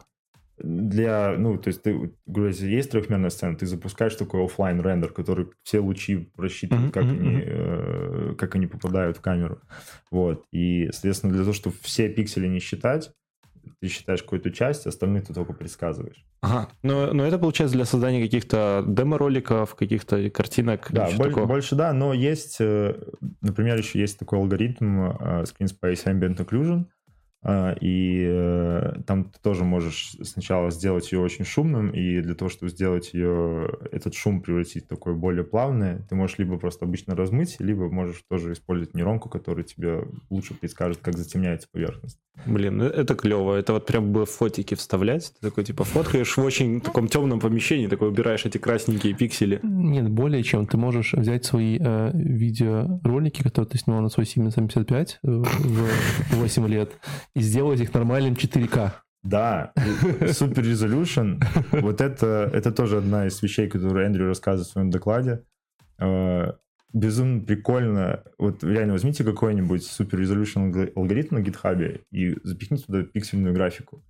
Для, ну, то есть ты, если есть трехмерная сцена, ты запускаешь такой offline render, который все лучи рассчитывает,
Мгм,
как,
мгм,
они, э, как они попадают в камеру. Вот. И, соответственно, для того, чтобы все пиксели не считать, ты считаешь какую-то часть, остальные ты только предсказываешь.
Ага. Но, но это получается для создания каких-то демо-роликов, каких-то картинок.
Да, боль-
такого.
больше да, но есть, э, например, еще есть такой алгоритм э, Screen Space Ambient Occlusion, и э, там ты тоже можешь сначала сделать ее очень шумным, и для того, чтобы сделать ее, этот шум превратить в такое более плавное, ты можешь либо просто обычно размыть, либо можешь тоже использовать нейронку, которая тебе лучше предскажет, как затемняется поверхность.
Блин, ну это клево. Это вот прям бы фотики вставлять. Ты такой, типа, фоткаешь в очень таком темном помещении, такой убираешь эти красненькие пиксели.
Нет, более чем. Ты можешь взять свои э, видеоролики, которые ты снимал на свой Siemens M55 э, в 8 лет, и сделать их нормальным 4К.
Да, супер резолюшн. Вот это, это тоже одна из вещей, которую Эндрю рассказывает в своем докладе. Э, Безумно прикольно. Вот реально возьмите какой-нибудь супер резолюшн алгоритм на гитхабе и запихните туда пиксельную графику.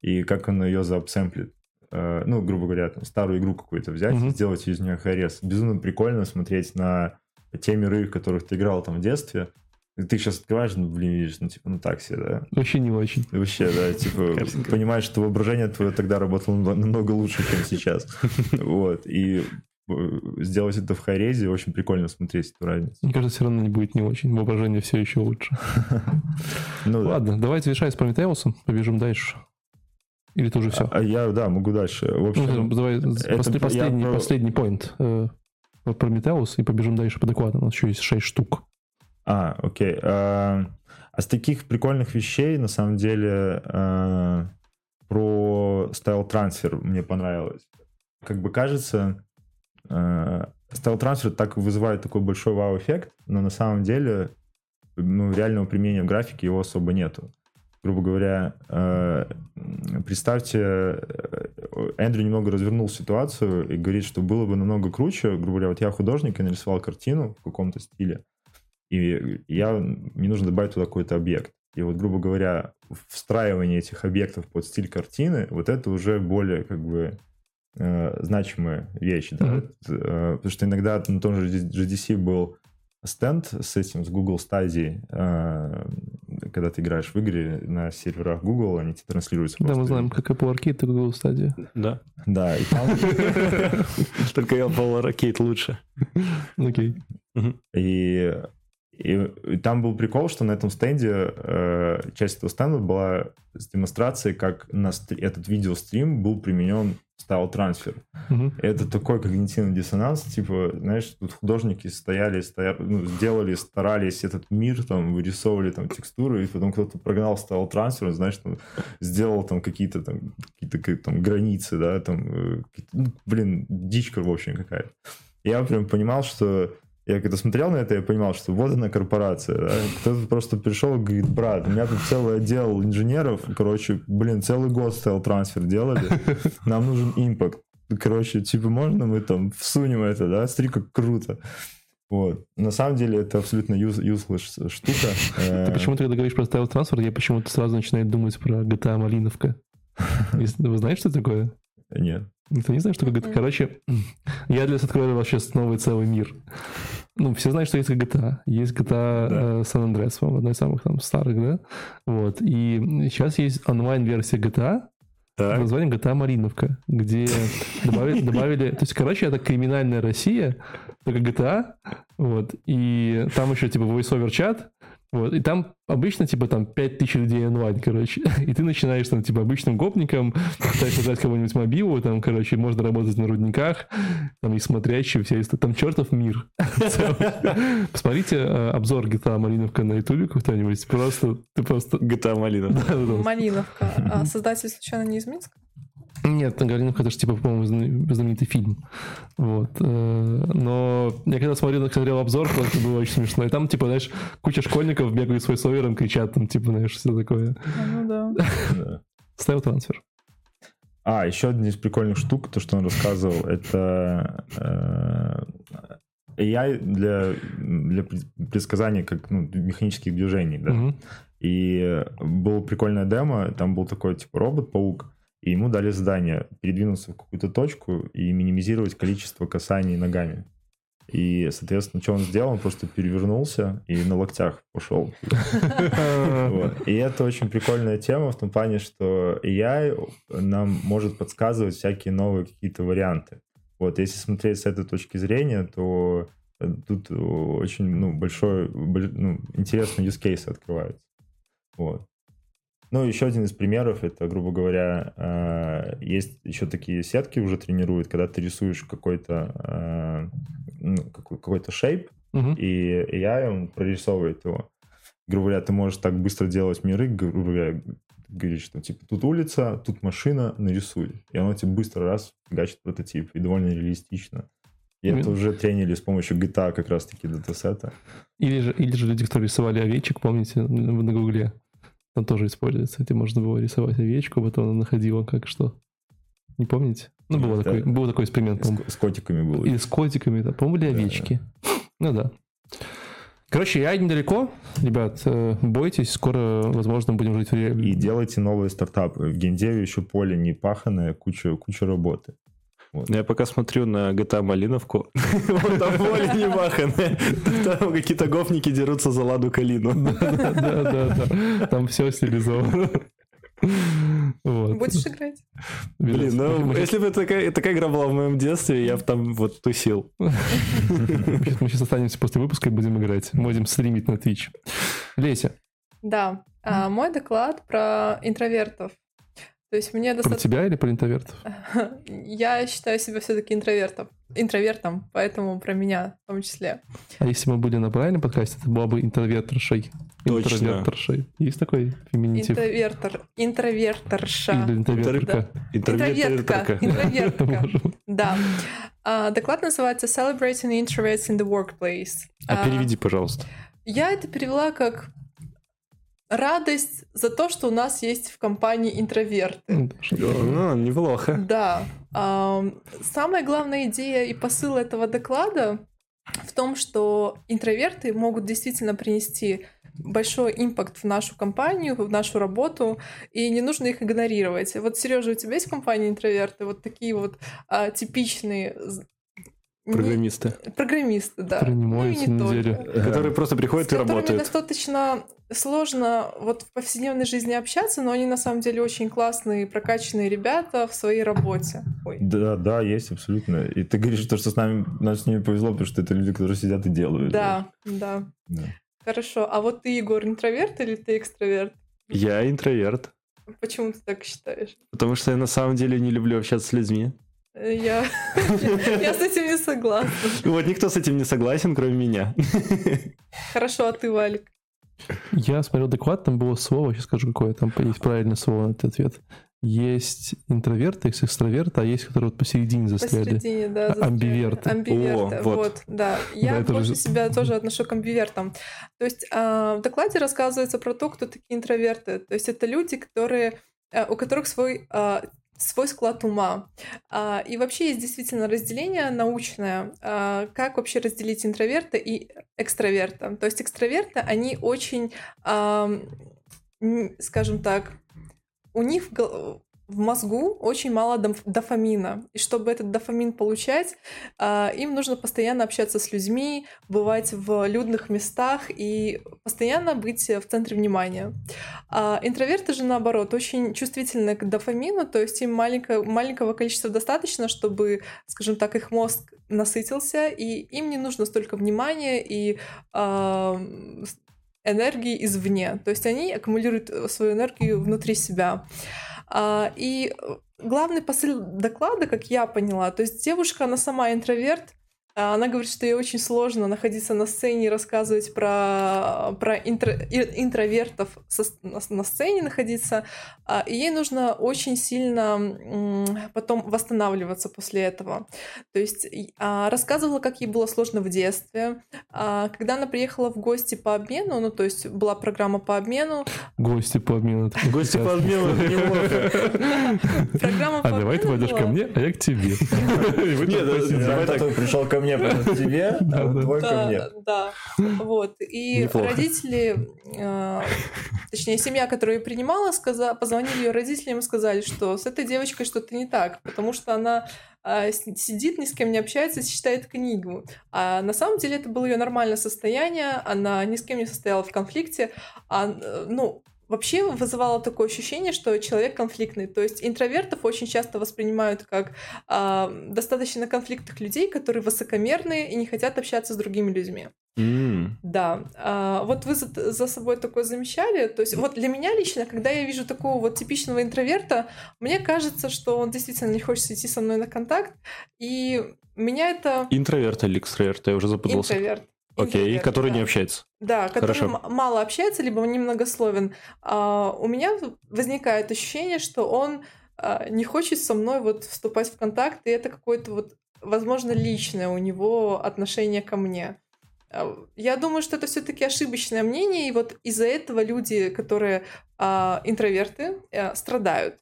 И как он ее заапсэмплит. Э, Ну, грубо говоря, там, старую игру какую-то взять
Мгм.
и сделать из нее хайрес. Безумно прикольно смотреть на те миры, в которых ты играл там в детстве. Ты сейчас открываешь, ну, блин, видишь, ну, типа, ну, так себе, да.
Вообще не очень.
Вообще, да, типа,
Картинка.
понимаешь, что воображение твое тогда работало намного- лучше, чем сейчас. Вот, и э, сделать это в хайрезе очень прикольно смотреть эту разницу.
Мне кажется, все равно не будет не очень. Воображение все еще лучше.
Ну, да.
Ладно, давай завершай с Прометеусом, побежим дальше. Или ты уже все?
А я, да, могу дальше. В общем,
давай
это
после-
я
последний,
про-
последний поинт. э, про Прометеус и побежим дальше по докладу. У нас еще есть 6 штук.
А, окей. А а с таких прикольных вещей, на самом деле, а, про стайл трансфер мне понравилось. Как бы кажется, стайл трансфер так вызывает такой большой вау-эффект, но на самом деле ну, реального применения в графике его особо нету. Грубо говоря, э, представьте, э, Эндрю немного развернул ситуацию и говорит, что было бы намного круче, грубо говоря, вот я художник и нарисовал картину в каком-то стиле, и я, мне нужно добавить туда какой-то объект. И вот, грубо говоря, встраивание этих объектов под стиль картины, вот это уже более как бы э, значимая вещь, да.
Мгм.
Э, потому что иногда на том же GDC был стенд с этим, с Google Stadia, э, когда ты играешь в игры на серверах Google, они тебе транслируются.
Да, мы знаем, как Apple Arcade, так и Google Stadia.
Да.
Да, и там,
Только я Apple Arcade лучше.
Окей.
И, и, там был прикол, что на этом стенде, э, часть этого стенда была с демонстрацией, как на стри- этот видеострим был применен стайл трансфер.
Мгм.
Это такой когнитивный диссонанс, типа, знаешь, тут художники стояли, стоя- ну, сделали, старались этот мир, там, вырисовывали там текстуры, и потом кто-то прогнал стайл трансфер, знаешь, там, сделал там какие-то там, какие-то как, там границы, да, там, э, ну, блин, дичка, в общем, какая-то. Я прям понимал, что Я когда смотрел на это, я понимал, что вот она корпорация. да. Кто-то просто пришел и говорит, брат, у меня тут целый отдел инженеров, короче, блин, целый год стоял трансфер делали, нам нужен импакт. Короче, типа, можно мы там всунем это, да? Смотри, как круто. Вот. На самом деле это абсолютно use- useless штука. Э,
Ты почему-то, когда говоришь про Style Transfer, я почему-то сразу начинаю думать про GTA Малиновка. Вы знаете, что такое?
Нет.
Никто не знает, что GTA. Короче, я для вас открою вообще новый целый мир. Ну, все знают, что есть GTA. Есть GTA э, San Andreas, по-моему, одна из самых там старых, да? Вот. И сейчас есть онлайн-версия GTA,
Так.
название GTA Малиновка, где добавили, добавили... То есть, короче, это криминальная Россия, только GTA, вот, и там еще, типа, voice-over чат, вот, и там обычно, типа, там 5000 людей онлайн, короче, и ты начинаешь, там, типа, обычным гопником, пытаешься создать кого-нибудь мобилу, там, короче, можно работать на рудниках, там, и смотрящие все, там чертов мир. Посмотрите э, обзор GTA Малиновка на ютубе кто-нибудь, просто, ты просто...
GTA.
Малиновка. А создатель случайно не из Минска?
Нет, Галиновка это же типа, по-моему, зна- знаменитый фильм. Вот. э, Но я когда смотрел, смотрел обзор, то это было очень смешно. И там, типа, знаешь, куча школьников бегают с войсовером, кричат там, типа, знаешь, все такое.
А, Ну да.
Ставил трансфер.
А, еще одна из прикольных штук, то, что он рассказывал, это э, AI для, для пред- предсказания как, ну, механических движений, да.
Мгм.
И был прикольная демо, там был такой, типа, робот-паук, и ему дали задание передвинуться в какую-то точку и минимизировать количество касаний ногами. И, соответственно, что он сделал? Он просто перевернулся и на локтях. Вот. И это очень прикольная тема в том плане, что AI нам может подсказывать всякие новые какие-то варианты. Вот, если смотреть с этой точки зрения, то э, тут очень ну, большой, боль- ну, интересный use case открывается. Вот. Ну, еще один из примеров, это, грубо говоря, э, есть еще такие сетки уже тренируют, когда ты рисуешь какой-то э, ну, какой- какой-то шейп,
Мгм.
и AI, он прорисовывает его. Грубо говоря, ты можешь так быстро делать миры, грубо говоря, говоришь, что типа тут улица, тут машина, нарисуй. И оно тебе быстро раз фигачит прототип, и довольно реалистично. И это
Именно.
уже тренили с помощью GTA как раз-таки датасета.
Или же, или же люди, которые рисовали овечек, помните, на гугле. Там тоже используется. Где можно было рисовать овечку, потом она находила как что. Не помните? Ну, был
Нет,
такой,
да.
был такой эксперимент,
С, котиками было.
Или с котиками, да, по-моему, или
Да,
овечки. Ну да. Короче, я недалеко. Ребят, э, бойтесь, скоро, возможно, будем жить в
И делайте новые стартапы. В геймдеве еще поле не паханое, куча, куча работы.
Я пока смотрю на GTA Малиновку, вот там поле не маханное. Там какие-то гофники дерутся за ладу калину.
Да, да, да. Там все стилизовано. Вот.
Будешь играть?
Блин, ну, если бы такая, такая игра была в моем детстве, я бы там вот тусил.
Мы сейчас останемся после выпуска и будем играть. Будем стримить на Twitch. Леся,
Да. А, мой доклад про интровертов. То есть мне
про
достаточно...
тебя или про интровертов?
Я считаю себя все-таки интровертом. Интровертом, поэтому про меня в том числе.
А если мы были на правильном подкасте, это была бы интровертершей.
Точно.
Интровертершей. Есть такой феминитив?
Интровертор, интровертерша.
Или интровертерка?
Интровертка. Интровертка. Да. А, доклад называется Celebrating Introverts in the Workplace.
А переведи, пожалуйста.
Я это перевела как радость за то, что у нас есть в компании интроверты.
Ну, неплохо.
Да. Ам, Самая главная идея и посыл этого доклада в том, что интроверты могут действительно принести большой импакт в нашу компанию, в нашу работу, и не нужно их игнорировать. Вот, Сережа, у тебя есть в компании интроверты? Вот такие вот а, типичные... з- не-
Программисты,
Программисты, да.
Которые не
Ну и не
неделю.
только.
которые просто
С
приходят и
которыми
работают.
достаточно сложно вот в повседневной жизни общаться, но они на самом деле очень классные, прокачанные ребята в своей работе. Ой.
Да, да, есть абсолютно. И ты говоришь, то, что с нами, нам с ними повезло, потому что это люди, которые сидят и делают.
Да, да.
Да.
Хорошо. А вот ты, Егор, интроверт или ты экстраверт?
Я интроверт,
Почему ты так считаешь?
потому что я на самом деле не люблю общаться с людьми.
Э, Я, я с этим не согласна.
Вот никто с этим не согласен, кроме меня.
Хорошо, а ты, Валик?
Я смотрел доклад, там было слово, сейчас скажу, какое там есть правильное слово на этот ответ. есть интроверты, есть экстраверты, а есть, которые вот посередине застряли.
Посередине, да.
А-
застряли.
амбиверты.
Амбиверты,
О,
вот.
вот.
да. Я
это
больше
же-
себя тоже отношу к амбивертам. То есть а, в докладе рассказывается про то, кто такие интроверты. То есть это люди, которые, а, у которых свой а, свой склад ума. А, И вообще есть действительно разделение научное, а, как вообще разделить интроверта и экстраверта. То есть экстраверты, они очень, скажем так, у них в мозгу очень мало доф- дофамина. И чтобы этот дофамин получать, а, им нужно постоянно общаться с людьми, бывать в людных местах и постоянно быть в центре внимания. А интроверты же, наоборот, очень чувствительны к дофамину, то есть им маленько- маленького количества достаточно, чтобы, скажем так, их мозг насытился, и им не нужно столько внимания и а, энергии извне. То есть они аккумулируют свою энергию внутри себя. А, И э, главный посыл доклада, как я поняла, то есть девушка, она сама интроверт, она говорит, что ей очень сложно находиться на сцене и рассказывать про, про интро- интровертов со на, на сцене находиться. А, И ей нужно очень сильно потом восстанавливаться после этого. То есть а, рассказывала, как ей было сложно в детстве. А, Когда она приехала в гости по обмену, ну то есть была программа по обмену,
Гости по обмену.
Гости по обмену,
программа по
А давай ты пойдешь ко мне, а я к тебе.
Нет, давай так.
пришел ко мне, потом к тебе, а
Да,
вот
да.
твой ко
Да,
мне.
да, вот. И родители, э, точнее, семья, которая ее принимала, позвонили ее родителям и сказали, что с этой девочкой что-то не так, потому что она с- сидит, ни с кем не общается, читает книгу. А на самом деле это было ее нормальное состояние, она ни с кем не состояла в конфликте, а, э, ну, вообще вызывало такое ощущение, что человек конфликтный. То есть интровертов очень часто воспринимают как а, достаточно конфликтных людей, которые высокомерные и не хотят общаться с другими людьми.
М.
Да, а, вот вы за, за собой такое замечали. То есть вот для меня лично, когда я вижу такого вот типичного интроверта, мне кажется, что он действительно не хочет идти со мной на контакт, и меня это
Интроверт или экстраверт, я уже запутался.
интроверт.
Окей,
Интроверт,
который
да.
не общается.
Да, который
Хорошо.
мало общается, либо немногословен. А, у меня возникает ощущение, что он а, не хочет со мной вот вступать в контакт, и это какое-то вот, возможно, личное у него отношение ко мне. А, Я думаю, что это все-таки ошибочное мнение, и вот из-за этого люди, которые а, интроверты, а, страдают.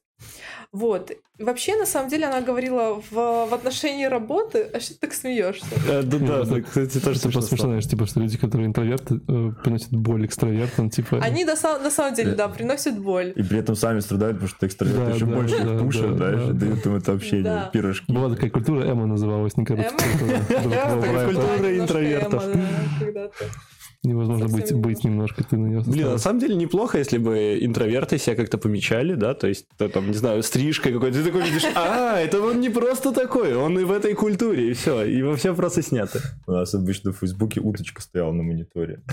Вот. Вообще, на самом деле, она говорила в, в отношении работы, а что ты так смеешься?
Э, Да, да, да, кстати, тоже
Это
смешно
знаешь, типа, что люди, которые интроверты, э, приносят боль экстравертам, типа...
Они на, сам- на самом деле, да, приносят боль.
И при этом сами страдают, потому что экстраверты
Да,
еще
да,
больше пушат,
да,
знаешь,
да,
и дают им это общение,
Да.
пирожки.
Была такая культура, Эма называлась, не короче. Культура
интровертов.
Невозможно быть,
Совсем
быть немножко, ты на нее
Блин, на самом деле неплохо, если бы интроверты себя как-то помечали, да, то есть, то, там, не знаю, стрижкой какой-то, ты такой видишь, а, это он не просто такой, он и в этой культуре, и все, и во все вопросы сняты.
У нас обычно в Фейсбуке уточка стояла на мониторе.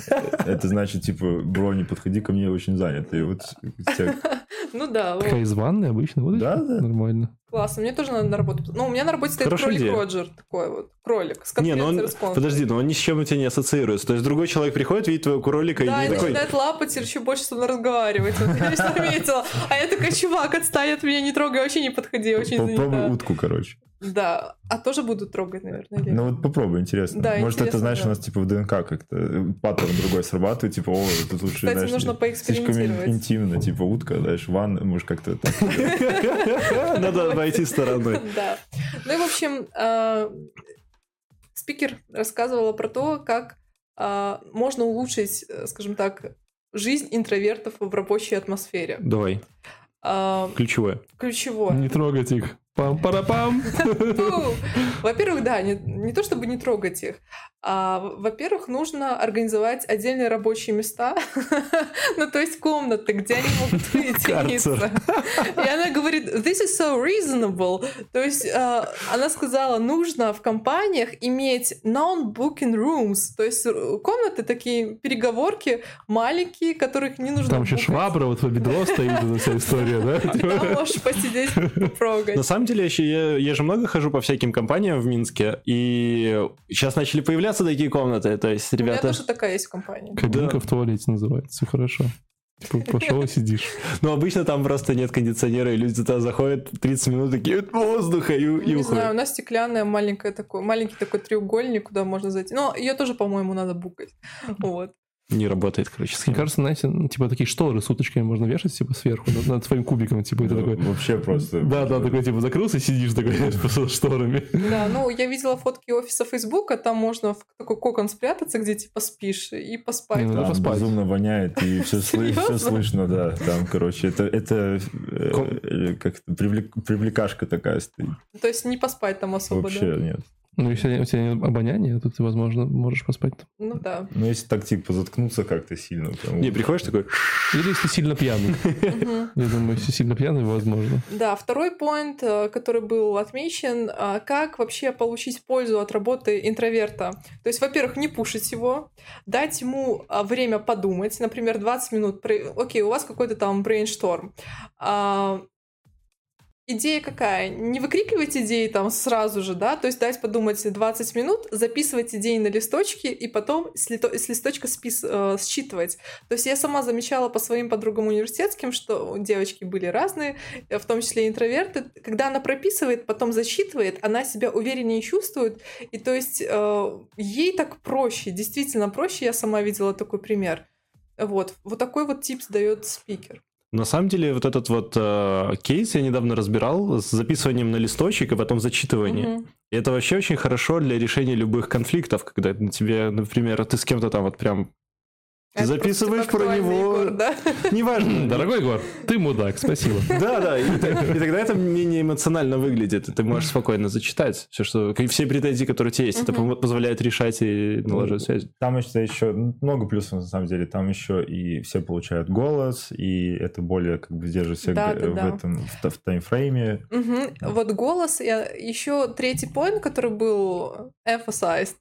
Это значит, типа, бро, не подходи ко мне, очень занято. И вот
Ну да,
Такая из ванны обычно, и
Да, да.
нормально.
Классно. Мне тоже надо на работу. Ну, у меня на работе стоит
Хорошая
кролик
идея.
Роджер, такой вот, кролик, с
Не, ну он, подожди, но он ни с чем у тебя не ассоциируется, то есть другой человек приходит, видит твоего кролика
Да,
и
и
такой,
начинает лапать и еще больше со мной разговаривать. Вот я заметила. А я такая, чувак, отстань от меня, не трогай, вообще не подходи, очень
Попробуй утку, короче.
Да, а тоже буду трогать, наверное. или-
Ну вот попробуй, интересно.
Да,
Может, это,
интересно,
знаешь,
да.
у нас типа в ДНК как-то э, паттерн другой срабатывает, типа, о, тут лучше,
Кстати,
знаешь,
нужно поэкспериментировать.
слишком ин- интимно, типа утка, знаешь, ванна, может, как-то...
надо обойти стороной.
Да. Ну и, в общем, а, спикер рассказывала про то, как а, можно улучшить, э, скажем так, жизнь интровертов в рабочей атмосфере.
Давай, ключевое.
Ключевое.
Не трогать их. Пам-парапам.
Фу. Во-первых, да, не, не то чтобы не трогать их, а, во-первых, нужно организовать отдельные рабочие места, ну, то есть комнаты, где они могут уединиться. И она говорит, this is so reasonable. То есть а, она сказала, нужно в компаниях иметь non-booking rooms, то есть э, комнаты такие, переговорки маленькие, которых не нужно
Там еще швабра, вот во бедро стоит, эта вся история, да?
Там можешь посидеть, потрогать.
На самом деле, еще я, я же много хожу по всяким компаниям в Минске, и сейчас начали появляться такие комнаты, то есть
У меня
ребята...
тоже такая есть в компании.
Кабинка в туалете называется, хорошо. Типа пошел и сидишь.
Ну, обычно там просто нет кондиционера, и люди туда заходят 30 минут, такие «Нет воздуха, и, и
Не знаю, у
уходят.
нас стеклянная маленькая такой, маленький такой треугольник, куда можно зайти. Но ее тоже, по-моему, надо букать. Вот.
Не работает, короче,
Мне
схема.
кажется, знаете, ну, типа такие шторы с уточками можно вешать, типа, сверху, над, над своим кубиком, типа, и ты такой...
Вообще просто...
Да, да, такой, типа, закрылся, сидишь такой, просто с шторами.
Да, ну, я видела фотки офиса Фейсбука, там можно в такой кокон спрятаться, где типа спишь и поспать.
Не, ну,
Там
поспать.
безумно воняет, и все, слышно, да. Там, короче, это, это э, э, как привлек- привлекашка такая стоит.
То есть не поспать там особо,
Вообще
да?
нет.
Ну, если у тебя нет обоняния, то ты, возможно, можешь поспать.
Ну да.
Ну, если так, типа, заткнуться как-то сильно. прям
Не, приходишь такой,
Или если сильно пьяный. Я думаю, если сильно пьяный, возможно.
Да, второй поинт, э, который был отмечен, э, как вообще получить пользу от работы интроверта. То есть, во-первых, не пушить его, дать ему а, время подумать, например, 20 минут. Окей, у вас какой-то там брейншторм. Идея какая? Не выкрикивать идеи там сразу же, да, то есть дать подумать 20 минут, записывать идеи на листочке и потом с, лито- с листочка спис- э, считывать. То есть я сама замечала по своим подругам университетским, что девочки были разные, э, в том числе интроверты, когда она прописывает, потом засчитывает, она себя увереннее чувствует, и то есть э, ей так проще, действительно проще, я сама видела такой пример. Вот, вот такой вот типс дает спикер.
На самом деле, вот этот вот э, кейс я недавно разбирал с записыванием на листочек и потом зачитыванием.
Мгм.
И это вообще очень хорошо для решения любых конфликтов, когда на тебе, например, ты с кем-то там вот прям Ты
Это
записываешь про него.
Егор, да?
неважно.
Дорогой Егор, ты мудак, спасибо.
Да, да, и, и тогда это менее эмоционально выглядит, и ты можешь спокойно зачитать все, что все претензии, которые у тебя есть, это позволяет решать и налаживать связь.
Там еще, еще много плюсов, на самом деле. Там еще и все получают голос, и это более как бы держится
Да,
в
да.
этом в, в таймфрейме.
Мгм.
Да.
Вот голос, я... еще третий поинт, который был emphasized,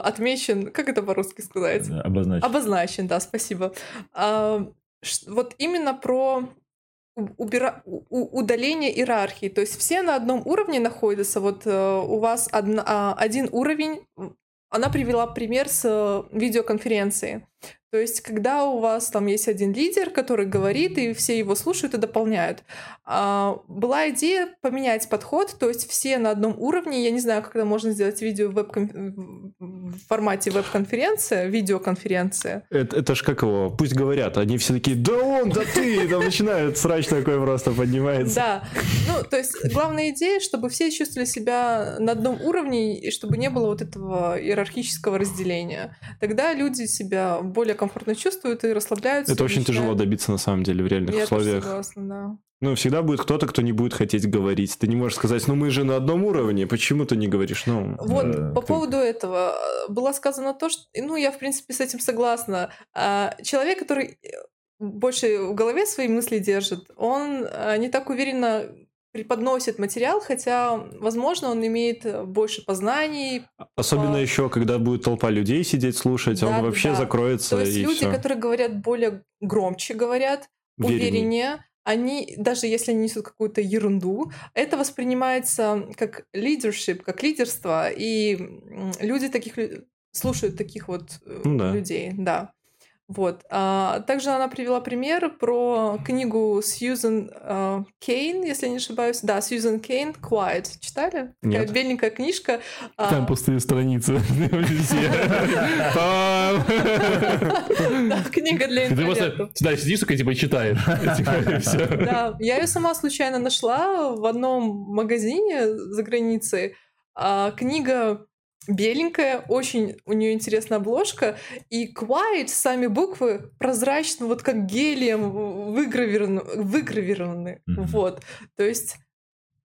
отмечен, как это по-русски сказать?
Обозначить.
Обозначен, да, спасибо. А, вот именно про убира- удаление иерархии. То есть все на одном уровне находятся. Вот э, у вас одна- а, один уровень. Она привела пример с э, видеоконференции. То есть, когда у вас там есть один лидер, который говорит, и все его слушают и дополняют. А, была идея поменять подход, то есть все на одном уровне. Я не знаю, как это можно сделать видео в, веб-кон- в формате веб-конференция, видеоконференция.
Это, это ж как его, пусть говорят, они все такие, да он, да ты, и там начинают срач такой просто поднимается.
Да. Ну, то есть главная идея, чтобы все чувствовали себя на одном уровне, и чтобы не было вот этого иерархического разделения. Тогда люди себя более комфортно чувствуют и расслабляются.
Это
и
очень тяжело
начинают-
добиться на самом деле в реальных
Я
условиях.
согласна, да.
Ну, всегда будет кто-то, кто не будет хотеть говорить. Ты не можешь сказать, ну мы же на одном уровне, почему ты не говоришь? Ну,
Вот
Да,
по
кто-
поводу этого э, было сказано то, что, ну, я в принципе с этим согласна. А, Человек, который э, больше в голове свои мысли держит, он э, не так уверенно преподносит материал, хотя, возможно, он имеет э, больше познаний.
особенно
по-
еще, когда будет толпа людей сидеть слушать,
Да,
он вообще
да.
закроется
То есть
и
люди,
все.
которые говорят более громче, говорят, увереннее, они, даже если они несут какую-то ерунду, это воспринимается как leadership, как лидерство, и люди таких слушают таких вот э,
Ну да.
людей, да. Вот. А, также она привела пример про книгу Сьюзен э, Кейн, если я не ошибаюсь. Да, Сьюзен Кейн «Quiet». Читали? Такая
Нет.
беленькая книжка. А,
Там пустые страницы.
Книга для
И Ты просто сидишь, такой, типа, и читаешь. Типа, и всё.
Да, я ее сама случайно нашла в одном магазине за границей. А, книга беленькая, очень у нее интересная обложка, и quiet, сами буквы прозрачно, вот как гелием выгравированы. выгравированы.
Мгм.
Вот. То есть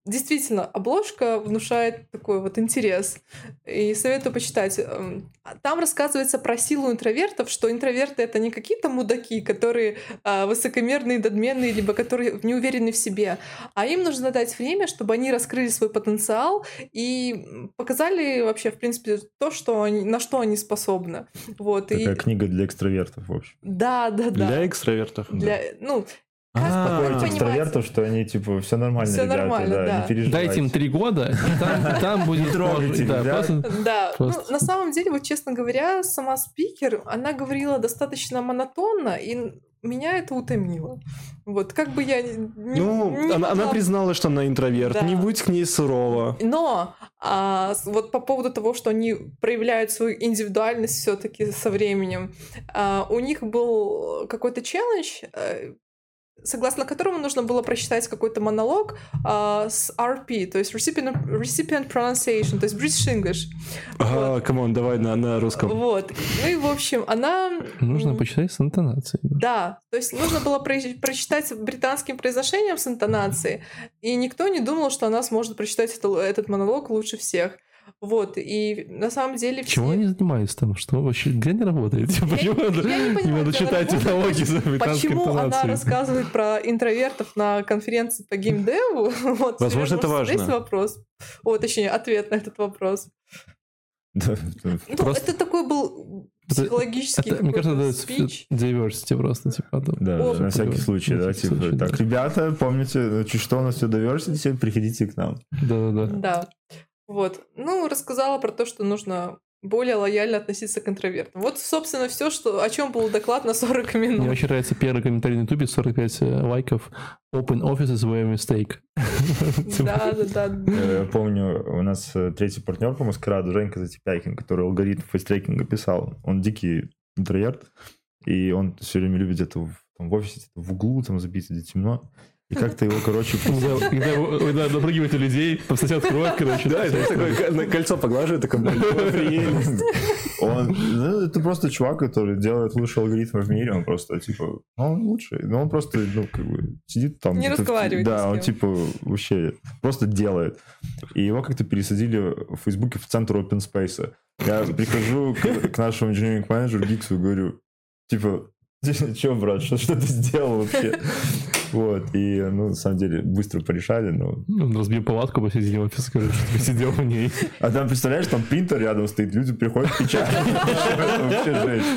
Действительно, обложка внушает такой вот интерес. И советую почитать. Эм, Там рассказывается про силу интровертов, что интроверты — это не какие-то мудаки, которые а, высокомерные, надменные, либо которые не уверены в себе, а им нужно дать время, чтобы они раскрыли свой потенциал и показали вообще, в принципе, то, что они, на что они способны. Вот. И...
Такая книга для экстравертов, в общем.
Да, да, да.
Для экстравертов.
Для, ну, Как
А,
экстравертов, что они, типа, все нормально,
Всё
ребята,
нормально,
да,
да.
не переживайте.
Дайте им три года, и там, там будет...
трогайте,
да, просто-
Да,
Просто.
ну, на самом деле, вот честно говоря, сама спикер, она говорила достаточно монотонно, и меня это утомило. Вот, как бы я не...
Ну,
не
она, она призналась, что она интроверт.
Да.
Не будь к ней сурово.
Но а, вот по поводу того, что они проявляют свою индивидуальность все-таки со временем, а, у них был какой-то челлендж, э, согласно которому нужно было прочитать какой-то монолог а, с RP, то есть recipient, recipient pronunciation, то есть British English.
Ага, come on, давай на, на русском.
Вот. Ну и, в общем, она...
Нужно почитать с интонацией.
Да, то есть нужно было про- прочитать с британским произношением с интонацией, и никто не думал, что она сможет прочитать это- этот монолог лучше всех. Вот, и на самом деле...
Чего
все-
они занимаются там? Что вообще? Где они работают? Почему
я
надо-
не
надо читать монологи за британской
Почему она рассказывает про интровертов на конференции по геймдеву? Вот,
Возможно, это важно.
есть вопрос? О, точнее, ответ на этот вопрос.
Да, да.
Ну,
Просто-
это такой был психологический
Это, мне кажется, это
спич.
diversity просто, типа. да.
Да,
О,
на всякий случай, да, типа,
случай,
так,
да.
ребята, помните, что у нас все diversity, приходите к нам.
Да-да-да.
Да. Вот. Ну, рассказала про то, что нужно более лояльно относиться к интровертам. Вот, собственно, все, что, о чем был доклад на 40
Мне
минут.
очень нравится первый комментарий на ютубе, 45 э, лайков. Open offices were a mistake. Типа,
Да, да, да.
Э, Я помню, у нас э, третий партнер по Маскараду, Женька Затипякин, который алгоритм фейстрекинга писал. Он дикий интроверт, и он все время любит где-то в, там, в офисе, в углу там забиться, где темно. И как-то его, короче,
Когда, напрыгиваете людей, сосет кровь, короче.
Да, это такое кольцо поглаживает, такое, прелесть.
Он, ну, это просто чувак, который делает лучшие алгоритмы в мире, он просто, типа, ну, он лучший, но он просто, ну, как бы, сидит там.
Не разговаривает
Да, он, типа, вообще просто делает. И его как-то пересадили в Фейсбуке в центр open space. Я прихожу к, к нашему инженеринг менеджеру Гиксу и говорю, типа, что, брат, что, что ты сделал вообще? Вот, и, ну, на самом деле, быстро порешали, но...
Он разбил палатку посередине офиса, короче, чтобы сидел в ней.
А там, представляешь, там принтер рядом стоит, люди приходят печатать. Вообще жесть.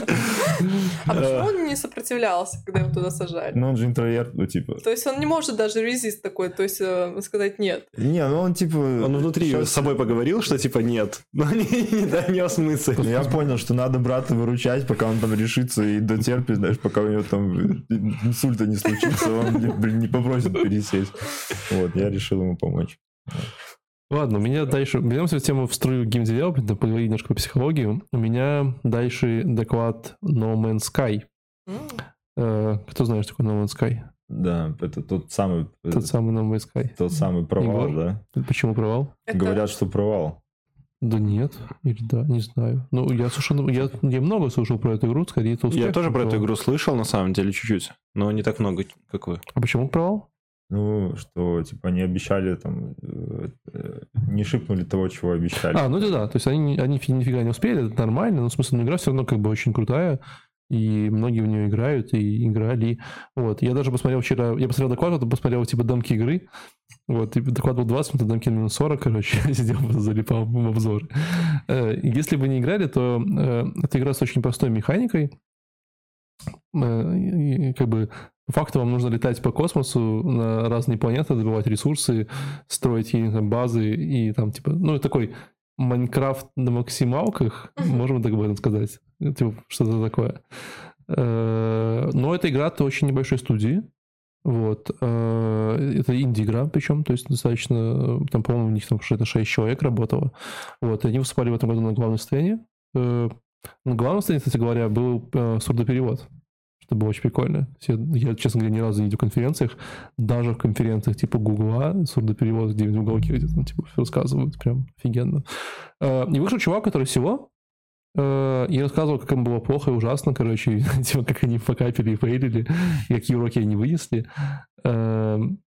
А почему он не сопротивлялся, когда его туда сажали?
Ну, он же интроверт, ну, типа...
То есть он не может даже резист такой, то есть э, сказать нет.
Не, ну он типа...
Он внутри с собой поговорил, что типа нет, но не, не донес мысль.
Ну, Я понял, что надо брата выручать, пока он там решится и дотерпит, знаешь, пока у него там инсульта не случится, он не попросит пересесть. Вот, я решил ему помочь.
Ладно, у меня дальше... Вернемся в тему в струю геймдевелопмента, поговорить немножко по психологии. У меня дальше доклад No Man's Sky. Э, Кто знает, что такое No Man's Sky?
Да, это тот самый,
Тот самый No Man's Sky.
тот самый провал,
Егор?
да?
Почему провал?
Это-
Говорят, что провал.
Да нет, или да, не знаю. Ну, я слушал, я, я много слушал про эту игру, скорее это успех.
Я тоже про эту игру слышал, на самом деле, чуть-чуть, но не так много, как вы.
А почему провал?
Ну, что, типа, они обещали там, э, э, не шипнули того, чего обещали.
А, ну да, да. То есть они, они фи- нифига не успели, это нормально, но в смысле, ну, игра все равно как бы очень крутая, и многие в нее играют и играли. Вот. Я даже посмотрел вчера, я посмотрел доклад, потом посмотрел типа дамки игры. Вот, и доклад был 20 минут, а дамки минут 40, короче, сидел, залипал в обзор. Э, Если вы не играли, то эта игра с очень простой механикой. Э, Как бы по факту вам нужно летать по космосу на разные планеты, добывать ресурсы, строить какие-то базы и там типа, ну такой Майнкрафт на максималках, можем так об этом сказать, типа что-то такое. Э, Но эта игра-то очень небольшой студии, вот. э, Это инди-игра, причем, то есть достаточно, там, по-моему, у них там что-то 6 человек работало. Вот, и они выступали в этом году на главной сцене. Э, На главной сцене, кстати говоря, был э, сурдоперевод, что было очень прикольно. Все- Я, честно говоря, ни разу не видел в конференциях, даже в конференциях типа Гугла, сурдоперевод где-нибудь в уголке где-то, ну, типа, рассказывают, прям офигенно. Э, И вышел чувак, который всего э, и рассказывал, как им было плохо и ужасно, короче, и, типа, как они покапили и фейлили, какие уроки они вынесли. Эм,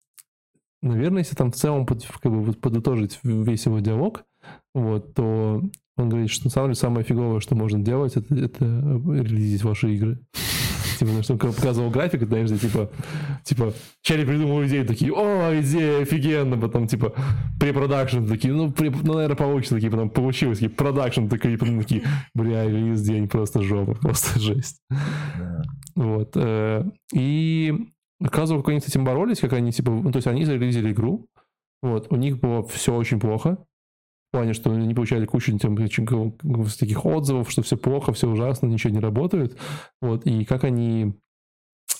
Наверное, если там в целом под- как бы, подытожить весь его диалог, вот, то он говорит, что на самом деле самое фиговое, что можно делать, это, это релизить ваши игры. Типа, что он показывал график, знаешь, типа, типа, Черри придумал идею, такие, о, идея офигенно, потом, типа, препродакшн, такие, ну, при, ну, наверное, получится, такие, потом получилось, такие, продакшн, такие, потом такие, бля, релиз день, просто жопа, просто жесть.
Да.
Вот. э, И рассказывал, как они с этим боролись, как они, типа, ну, то есть они зарелизили игру, вот, у них было все очень плохо, в плане, что они получали кучу там, таких отзывов, что все плохо, все ужасно, ничего не работает, вот, и как они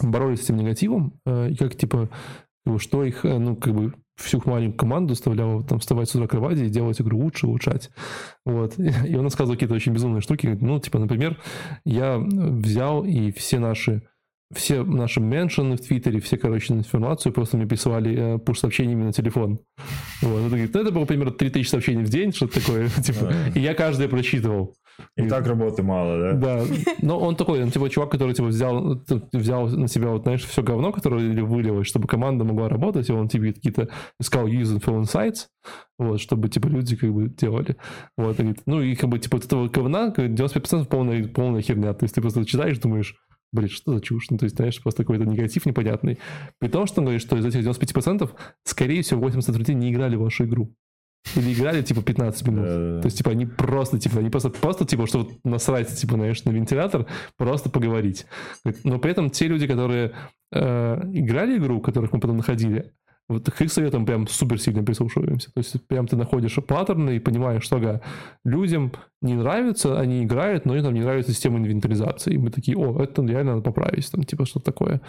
боролись с этим негативом, э, и как, типа, что их, э, ну, как бы, всю маленькую команду заставляло там вставать с утра кровати и делать игру лучше, улучшать. Вот. И он рассказывал какие-то очень безумные штуки. Ну, типа, например, я взял и все наши все наши меншины в Твиттере, все, короче, информацию просто мне присылали э, пуш-сообщениями на телефон. Вот. Это, говорит, ну, это было примерно 3000 сообщений в день, что-то такое. типа, и я каждое прочитывал.
И так работы мало, да?
Да. Но он такой, он типа чувак, который типа взял, взял на себя, вот, знаешь, все говно, которое вылилось, чтобы команда могла работать, и он типа какие-то искал useful insights, вот, чтобы типа люди как бы делали. Вот, и, ну и как бы типа вот этого говна 95% полная, полная херня. То есть ты просто читаешь, думаешь, блин, что за чушь? Ну, то есть, знаешь, просто какой-то негатив непонятный. При том, что он говорит, что из этих 95% скорее всего 80 людей не играли в вашу игру. Или играли, типа, 15 минут. То есть, типа, они просто, типа, они просто, просто типа, что вот насрать, типа, знаешь, на вентилятор, просто поговорить. Но при этом те люди, которые э, играли игру, которых мы потом находили, вот к их советам прям супер сильно прислушиваемся. То есть прям ты находишь паттерны и понимаешь, что ага, людям не нравится, они играют, но им там не нравится система инвентаризации. И мы такие, о, это реально надо поправить, там типа что-то такое.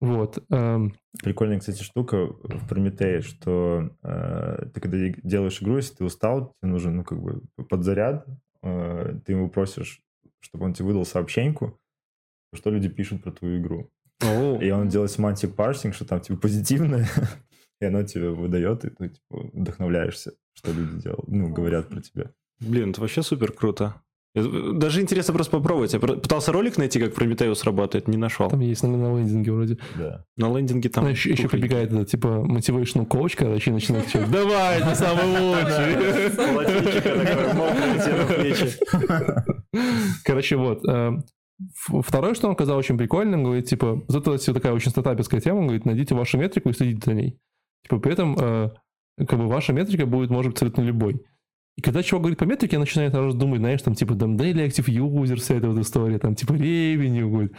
Вот. Эм.
Прикольная, кстати, штука в Прометее, что э, ты когда делаешь игру, если ты устал, тебе нужен, ну, как бы подзаряд, э, ты ему просишь, чтобы он тебе выдал сообщеньку, что люди пишут про твою игру. И он делает semantic parsing, что там типа позитивное, и оно тебе выдает, и ты типа, вдохновляешься, что люди делают, ну, говорят про тебя.
Блин, это вообще супер круто. Даже интересно просто попробовать. Я пытался ролик найти, как Prometheus работает, не нашел.
Там есть на, на лендинге вроде.
Да.
На лендинге там...
Ну, еще, еще побегает это, типа, motivational coach, короче, и начинает что давай, ты самый лучший. Короче, вот. Второе, что он сказал очень прикольно, говорит, типа, вот это такая очень стартаперская тема, он говорит, найдите вашу метрику и следите за ней. Типа, при этом, э, как бы, ваша метрика будет, может быть, абсолютно любой. И когда чувак говорит по метрике, я начинаю сразу думать, знаешь, там, типа, там, daily active user, вся эта вот история, там, типа, revenue, говорит.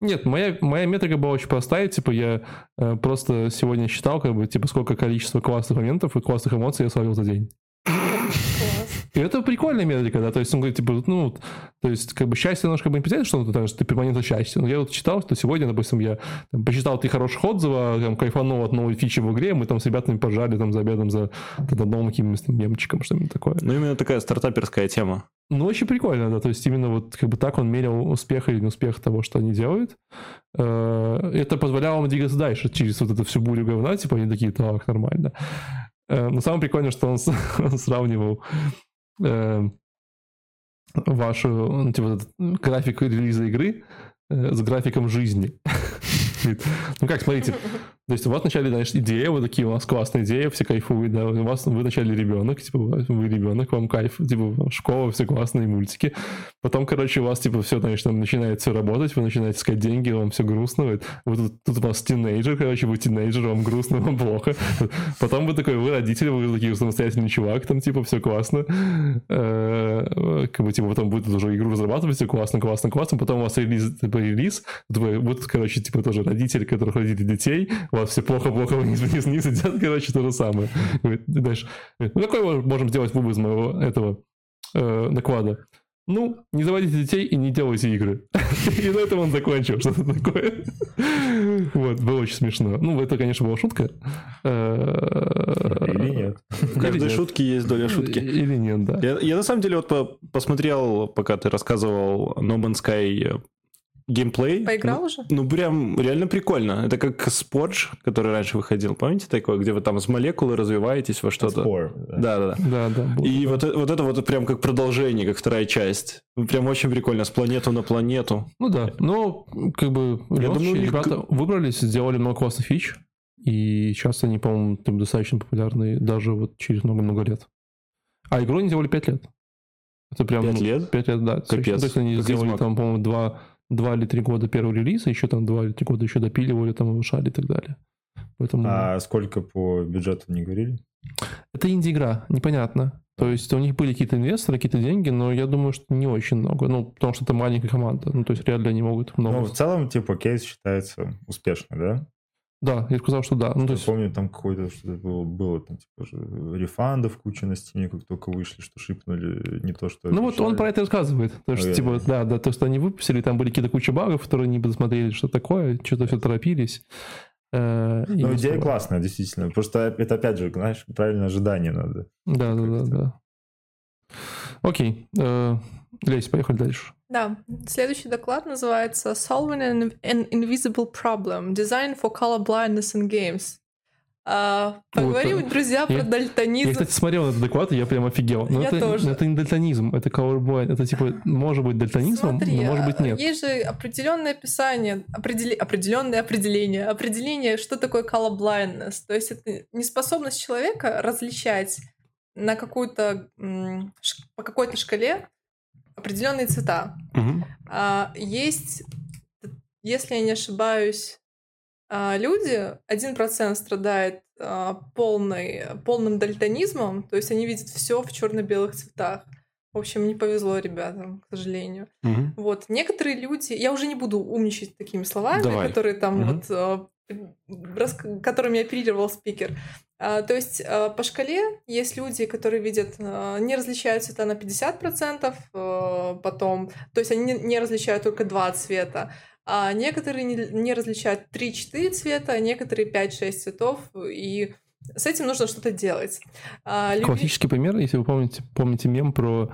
Нет, моя, моя метрика была очень простая, типа, я э, просто сегодня считал, как бы, типа, сколько количество классных моментов и классных эмоций я словил за день. И это прикольная метрика, да, то есть он говорит, типа, ну, то есть, как бы счастье немножко бы не потеряет, что ну, ты перманентно счастье. Но я вот читал, что сегодня, допустим, я там, посчитал три хороших отзыва, там, кайфанул от новой фичи в игре, мы там с ребятами пожали там за обедом за там, одном каким-то мемчиком, что-нибудь такое.
Ну, именно такая стартаперская тема.
Ну, очень прикольно, да, то есть именно вот как бы так он мерил успех или неуспех того, что они делают. Э, это позволяло им двигаться дальше через вот эту всю бурю говна, типа они такие, так, нормально. Э, но самое прикольное, что он, он сравнивал э, вашу, ну, типа, график релиза игры э, с графиком жизни. Ну как, смотрите, то есть у вас вначале, знаешь, идея, вот такие у вас классная идея, все кайфуют, да, у вас вы вначале ребенок, типа, вы ребенок, вам кайф, типа, школа, все классные мультики. Потом, короче, у вас, типа, все, знаешь, там начинает все работать, вы начинаете искать деньги, вам все грустно, вот тут, тут у вас тинейджер, короче, вы тинейджер, вам грустно, вам плохо. Потом вы такой, вы родители, вы такие самостоятельный чувак, там, типа, все классно. Э, как бы, типа, потом будет уже игру разрабатывать, все классно, классно, классно. Потом у вас релиз, типа, релиз, вот, короче, типа, тоже родители, которых родили детей, у вас все плохо-плохо вниз, вниз, вниз идет, короче, то же самое. Говорит, дальше. Ну, какой мы можем сделать вывод из моего этого э, доклада? Ну, не заводите детей и не делайте игры. И на этом он закончил, что-то такое. Вот, было очень смешно. Ну, это, конечно, была шутка.
Э, Или нет.
В каждой шутке есть доля шутки.
Или нет, да.
Я, я на самом деле вот посмотрел, пока ты рассказывал No Man's Sky геймплей.
Поиграл
ну,
уже?
Ну, прям реально прикольно. Это как Сподж, который раньше выходил. Помните такое, где вы там с молекулы развиваетесь во что-то?
Spore,
да, да, да.
да, да
И вот, это, вот это вот прям как продолжение, как вторая часть. Ну, прям очень прикольно, с планету на планету.
Ну да, но как бы Я думаю, ребята выбрались, сделали много классных фич. И сейчас они, по-моему, там достаточно популярны даже вот через много-много лет. А игру они делали 5 лет. Это прям...
5 лет?
5 лет, да.
Капец.
То есть они
как
сделали там, по-моему, два два или три года первого релиза, еще там два или три года еще допиливали, там улучшали и так далее. Поэтому...
А сколько по бюджету не говорили?
Это инди-игра, непонятно. То есть у них были какие-то инвесторы, какие-то деньги, но я думаю, что не очень много. Ну, потому что это маленькая команда. Ну, то есть реально они могут много.
Ну, в целом, типа, кейс считается успешным, да?
Да, я сказал, что да. Ну, то
Я
есть...
помню, там какое-то что-то было, было там, типа, же, рефандов куча на стене, как только вышли, что шипнули не то, что
Ну вот он
обещали.
про это рассказывает. То есть,
Ой,
типа,
ой.
да, да, то, что они выпустили, там были какие-то куча багов, которые не посмотрели, что такое, что-то все торопились. Э,
Ну, идея классная, действительно. Просто это, опять же, знаешь, правильное ожидание надо.
Да, да, да, да. Окей. э, Лесь, поехали дальше.
Да, следующий доклад называется Solving an, Invisible Problem. Design for Color Blindness in Games. А, поговорим,
Вот,
друзья, про
я-
дальтонизм.
Я, кстати, смотрел на этот доклад, и я прям офигел. Но
Я
это,
тоже.
это не дальтонизм, это colorblind. Это типа может быть дальтонизмом,
Смотри,
но может
а,
быть нет.
есть же определенное описание, определи- определенное определение, определение, что такое color blindness. То есть это неспособность человека различать на какую-то по какой-то шкале определенные цвета. А, есть, если я не ошибаюсь, а, люди, 1% страдает а, полной, полным дальтонизмом, то есть они видят все в черно-белых цветах. В общем, не повезло ребятам, к сожалению.
Мгм.
Вот, некоторые люди, я уже не буду умничать такими словами,
Давай.
которые там
Мгм.
вот, которыми оперировал спикер. А, То есть а, по шкале есть люди, которые видят, а, не различают цвета на 50%, а, потом, то есть они не- различают только два цвета, а некоторые не, различают 3-4 цвета, а некоторые 5-6 цветов, и с этим нужно что-то делать.
Классический пример, если вы помните, помните мем про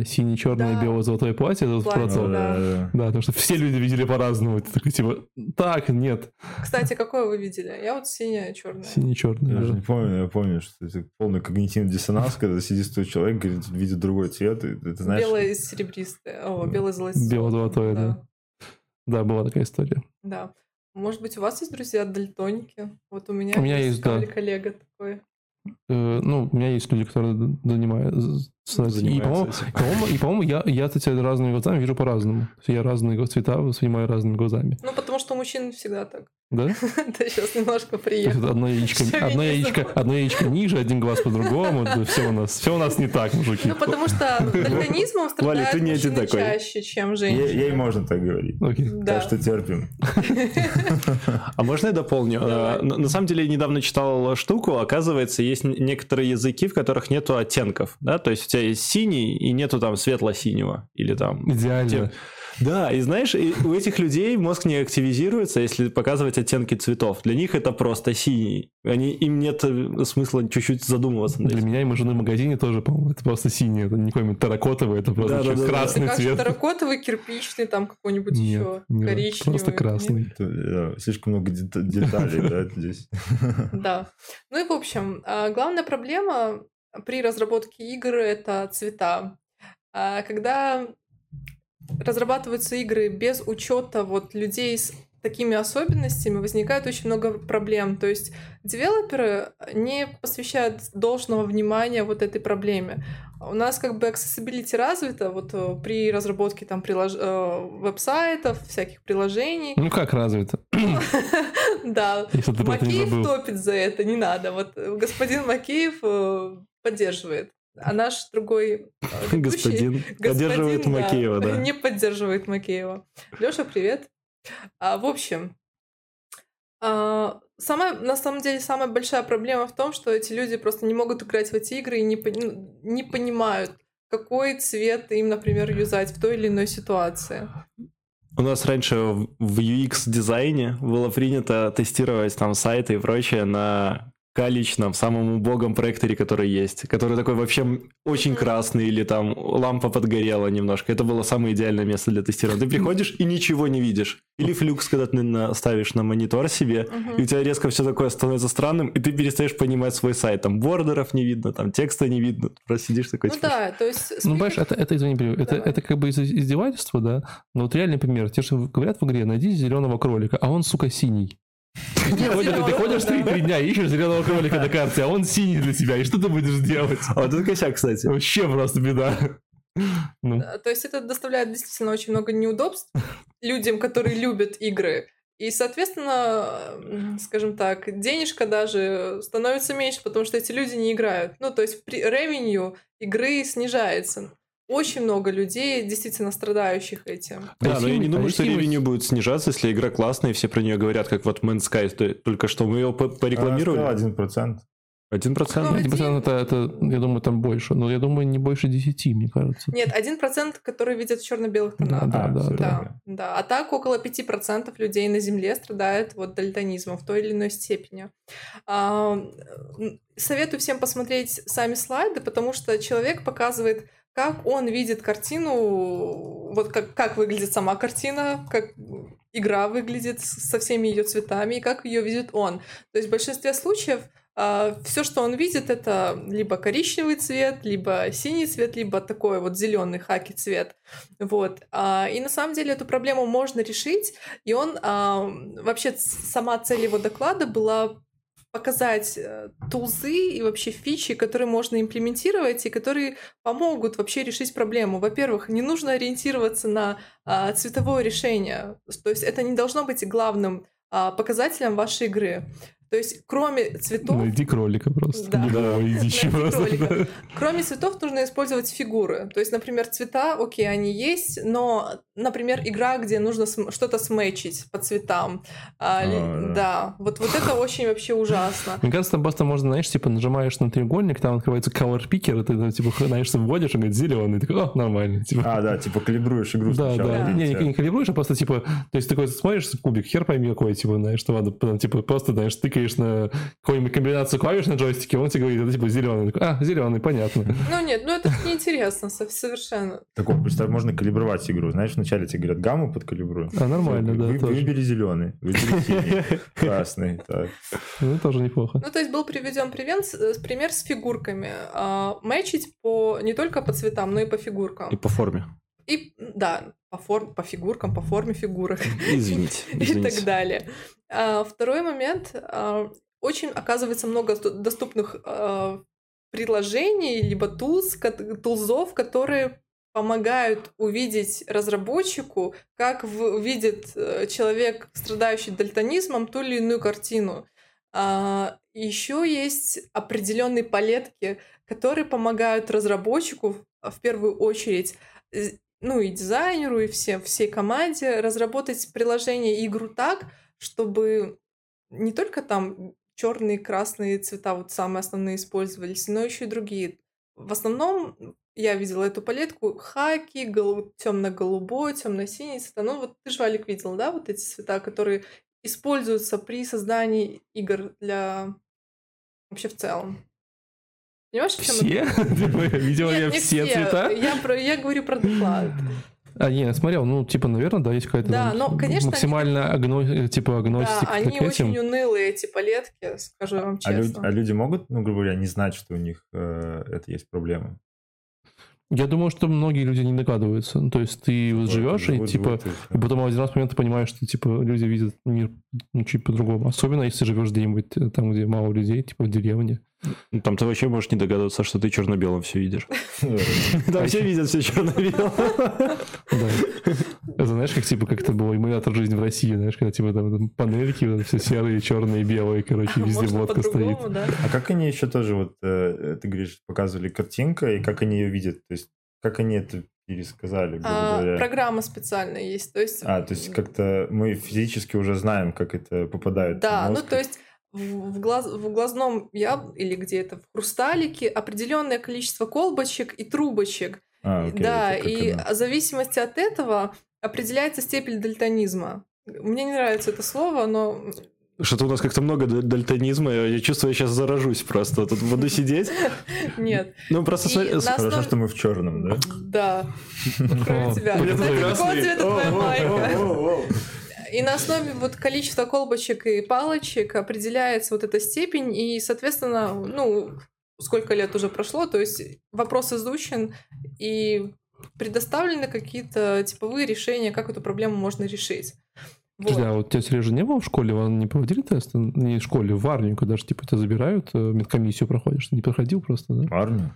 э, синий, черный,
Да.
белое, золотое платье, это
Платье,
про то.
да.
Да, потому что все люди видели по-разному. Это такой типа, так, нет,
Кстати, какое вы видели? Я вот
синий, черный.
Я же не помню, я помню, что это полный когнитивный диссонанс, когда сидит твой человек, говорит, видит другой цвет, и ты знаешь...
Белое и серебристое. О, белое золотое.
Бело-золотое, да. Да, была такая история.
Да. Может быть, у вас есть друзья дальтоники? Вот у меня,
У меня есть, да.
коллега такой.
Э, ну, у меня есть люди, которые занимаются. И, по-моему, и, по-моему, и, по-моему, я, я, кстати, разными глазами вижу по-разному. Я разные цвета воспринимаю разными глазами.
Ну, потому что у мужчин всегда так.
Да?
Это сейчас немножко приехал.
одно яичко, одно яичко, одно яичко ниже, один глаз по-другому. все у нас, все у нас не так, мужики.
Ну, потому что дальтонизмом
Валя,
страдают
ты не один
мужчины
такой.
чаще, чем
Ей,
женщины.
ей можно так говорить.
Окей.
Да.
Так что терпим.
А можно я дополню? Э, На на самом деле, я недавно читал штуку, оказывается, есть некоторые языки, в которых нету оттенков, да, то есть тебя есть синий и нету там светло-синего, или там...
Идеально.
Тем- Да, и знаешь, и у этих людей мозг не активизируется, если показывать оттенки цветов. Для них это просто синий. Они, им нет э, смысла чуть-чуть задумываться
Для
этим.
меня и мы жены в магазине тоже, по-моему, это просто синий, это не какой-нибудь таракотовый, это просто
Да-да-да-да.
чуть
Это
красный
же
цвет.
терракотовый, кирпичный, там какой-нибудь
Нет,
еще
нет,
коричневый.
просто красный.
Это, э, слишком много дет- деталей, да, здесь.
Да. Ну и в общем, а, главная проблема при разработке игр это цвета. А, Когда разрабатываются игры без учета вот людей с такими особенностями, возникает очень много проблем. То есть девелоперы не посвящают должного внимания вот этой проблеме. У нас как бы accessibility развита вот э, при разработке там прилож... э, веб-сайтов, всяких приложений.
Ну как развито?
Да, Макеев топит за это, не надо. Вот э, господин Макеев поддерживает, а наш другой э, ведущий,
Господин, поддерживает
господин,
Макеева, да.
Не поддерживает Макеева. Лёша, привет. А, в общем, а, самая, на самом деле самая большая проблема в том, что эти люди просто не могут играть в эти игры и не, ну, не понимают, какой цвет им, например, юзать в той или иной ситуации.
У нас раньше в в UX-дизайне было принято тестировать там сайты и прочее на каличном, самом убогом проекторе, который есть, который такой вообще очень красный или там лампа подгорела немножко. Это было самое идеальное место для тестирования. Ты приходишь и ничего не видишь. Или флюкс, когда ты на- ставишь на монитор себе, и у тебя резко все такое становится странным, и ты перестаешь понимать свой сайт. Там бордеров не видно, там текста не видно. Ты просто сидишь такой,
Ну
типа,
да, то есть...
Ну, понимаешь, это, это извини, перебью, это,
Давай.
это как бы из- издевательство, да? Но вот реальный пример. Те же говорят в игре, найди зеленого кролика, а он, сука, синий. И Ты ходишь, три, дня, ищешь зеленого кролика на карте, а он синий для тебя. И что ты будешь делать?
а вот это косяк, кстати.
Вообще просто беда. Ну,
Да, То есть это доставляет действительно очень много неудобств людям, которые любят игры. И, соответственно, скажем так, денежка даже становится меньше, потому что эти люди не играют. Ну, то есть при revenue игры снижается. Очень много людей, действительно страдающих этим.
Да, но я не думаю, что ревеню будет снижаться, если игра классная, и все про нее говорят, как вот Man's Sky, то- только что мы ее по- порекламировали.
Один процент.
Один процент.
Ну,
Один процент это, это, я думаю, там больше. Но я думаю, не больше 10, мне кажется.
Нет, один процент, который видят в черно-белых тонах.
да,
А,
да,
всё,
да.
Да, да. А так около 5% людей на Земле страдает вот дальтонизмом в той или иной степени. А, Советую всем посмотреть сами слайды, потому что человек показывает, как он видит картину, вот как, как выглядит сама картина, как игра выглядит со всеми ее цветами, и как ее видит он. То есть в большинстве случаев все, что он видит, это либо коричневый цвет, либо синий цвет, либо такой вот зеленый хаки цвет. Вот. А, И на самом деле эту проблему можно решить. И он а, вообще сама цель его доклада была показать э, тулзы и вообще фичи, которые можно имплементировать и которые помогут вообще решить проблему. Во-первых, не нужно ориентироваться на а, цветовое решение. То есть это не должно быть главным а, показателем вашей игры. То есть кроме цветов...
Найди кролика просто.
Да.
Да.
иди
Найди
просто.
кролика. Кроме цветов нужно использовать фигуры. То есть, например, цвета, окей, они есть, но, например, игра, где нужно что-то сметчить по цветам. А,
А, да.
вот, вот это очень вообще ужасно.
Мне кажется, там просто можно, знаешь, типа нажимаешь на треугольник, там открывается color picker, и ты, ну, типа, знаешь, вводишь, он говорит, зеленый, ты такой, о, нормально. Типа.
А, да, типа калибруешь игру
Да,
сначала.
да,
Да.
не, не, не калибруешь, а просто типа, то есть такой смотришь кубик, хер пойми какой, типа, знаешь, что надо, потом, типа, просто, знаешь, тыкаешь на какую-нибудь комбинацию клавиш на джойстике, он тебе говорит, это типа зеленый, а, зеленый, понятно.
Ну нет, ну это неинтересно со- совершенно.
Так вот, представь, можно калибровать игру. Знаешь, вначале тебе говорят, гамму подкалибруй.
А, нормально, да.
Выбери зеленый, выбери синий, красный.
Ну, тоже неплохо.
Ну, то есть был приведен привен- с- пример с фигурками. А, Мэчить по не только по цветам, но и по фигуркам.
И по форме.
И да, по, форм, по фигуркам, по форме фигурок.
Извините.
и
извините.
так далее. А, Второй момент. а, Очень, оказывается, много доступных а, приложений, либо тулз, тулзов, которые помогают увидеть разработчику, как в- видит э, человек, страдающий дальтонизмом, ту или иную картину. Еще есть определенные палетки, которые помогают разработчику в первую очередь ну и дизайнеру, и все, всей команде разработать приложение и игру так, чтобы не только там черные, красные цвета, вот самые основные использовались, но еще и другие. В основном я видела эту палетку хаки, темно-голубой, темно-синий цвета. Ну вот ты же, Валик, видел, да, вот эти цвета, которые используются при создании игр для вообще в целом. Понимаешь, о чем я
Все? Видела я все цвета?
Я, говорю про доклад.
А, не, я смотрел, ну, типа, наверное, да, есть какая-то
Да,
там
но, конечно,
максимально агно- типа
Да,
агностик
они
к этим.
очень унылые, эти палетки, скажу вам
А люди,
честно.
а люди могут, ну, грубо говоря, не знать, что у них э, это есть проблема?
Я думаю, что многие люди не догадываются. Ну, То есть ты вот живешь и
живут,
типа
живут, и
и потом в один раз момент ты понимаешь, что типа люди видят мир ну, чуть по-другому. Особенно если живешь где-нибудь э, там, где мало людей, типа в деревне.
Ну, Там ты вообще можешь не догадываться, что ты черно-белым все видишь.
А
Там все видят все черно-белым.
Да. Это знаешь, как типа как это было эмулятор жизни в России, знаешь, когда типа там, панельки все серые, черные, белые, короче, везде
Можно
водка стоит.
А как они еще тоже, вот, э, ты говоришь, показывали картинка, и как они ее видят? То есть, как они это пересказали, грубо
А,
говоря?
программа специальная есть, то есть...
А, то есть как-то мы физически уже знаем, как это попадает
Да,
в
ну то есть в, глаз, в глазном яб или где это в хрусталике определенное количество колбочек и трубочек.
А, окей,
да, и в зависимости от этого определяется степень дальтонизма. Мне не нравится это слово, но
Что-то у нас как-то много даль- дальтонизма. Я чувствую, я сейчас заражусь просто. Тут буду сидеть.
нет.
Ну, просто смотри-
на
Хорошо, что мы в черном, да?
Да. Кроме тебя. какого цвета твоя майка? И на основе вот количества колбочек и палочек определяется вот эта степень, и, соответственно, ну, сколько лет уже прошло, то есть вопрос изучен, и предоставлены какие-то типовые решения, как эту проблему можно решить. Вот.
Подожди, а вот тебя, Сережа, не было в школе? Вам не проводили тест? Не в школе, в армию, когда же, типа, тебя забирают, э, медкомиссию проходишь. Ты не проходил просто, да?
Парни?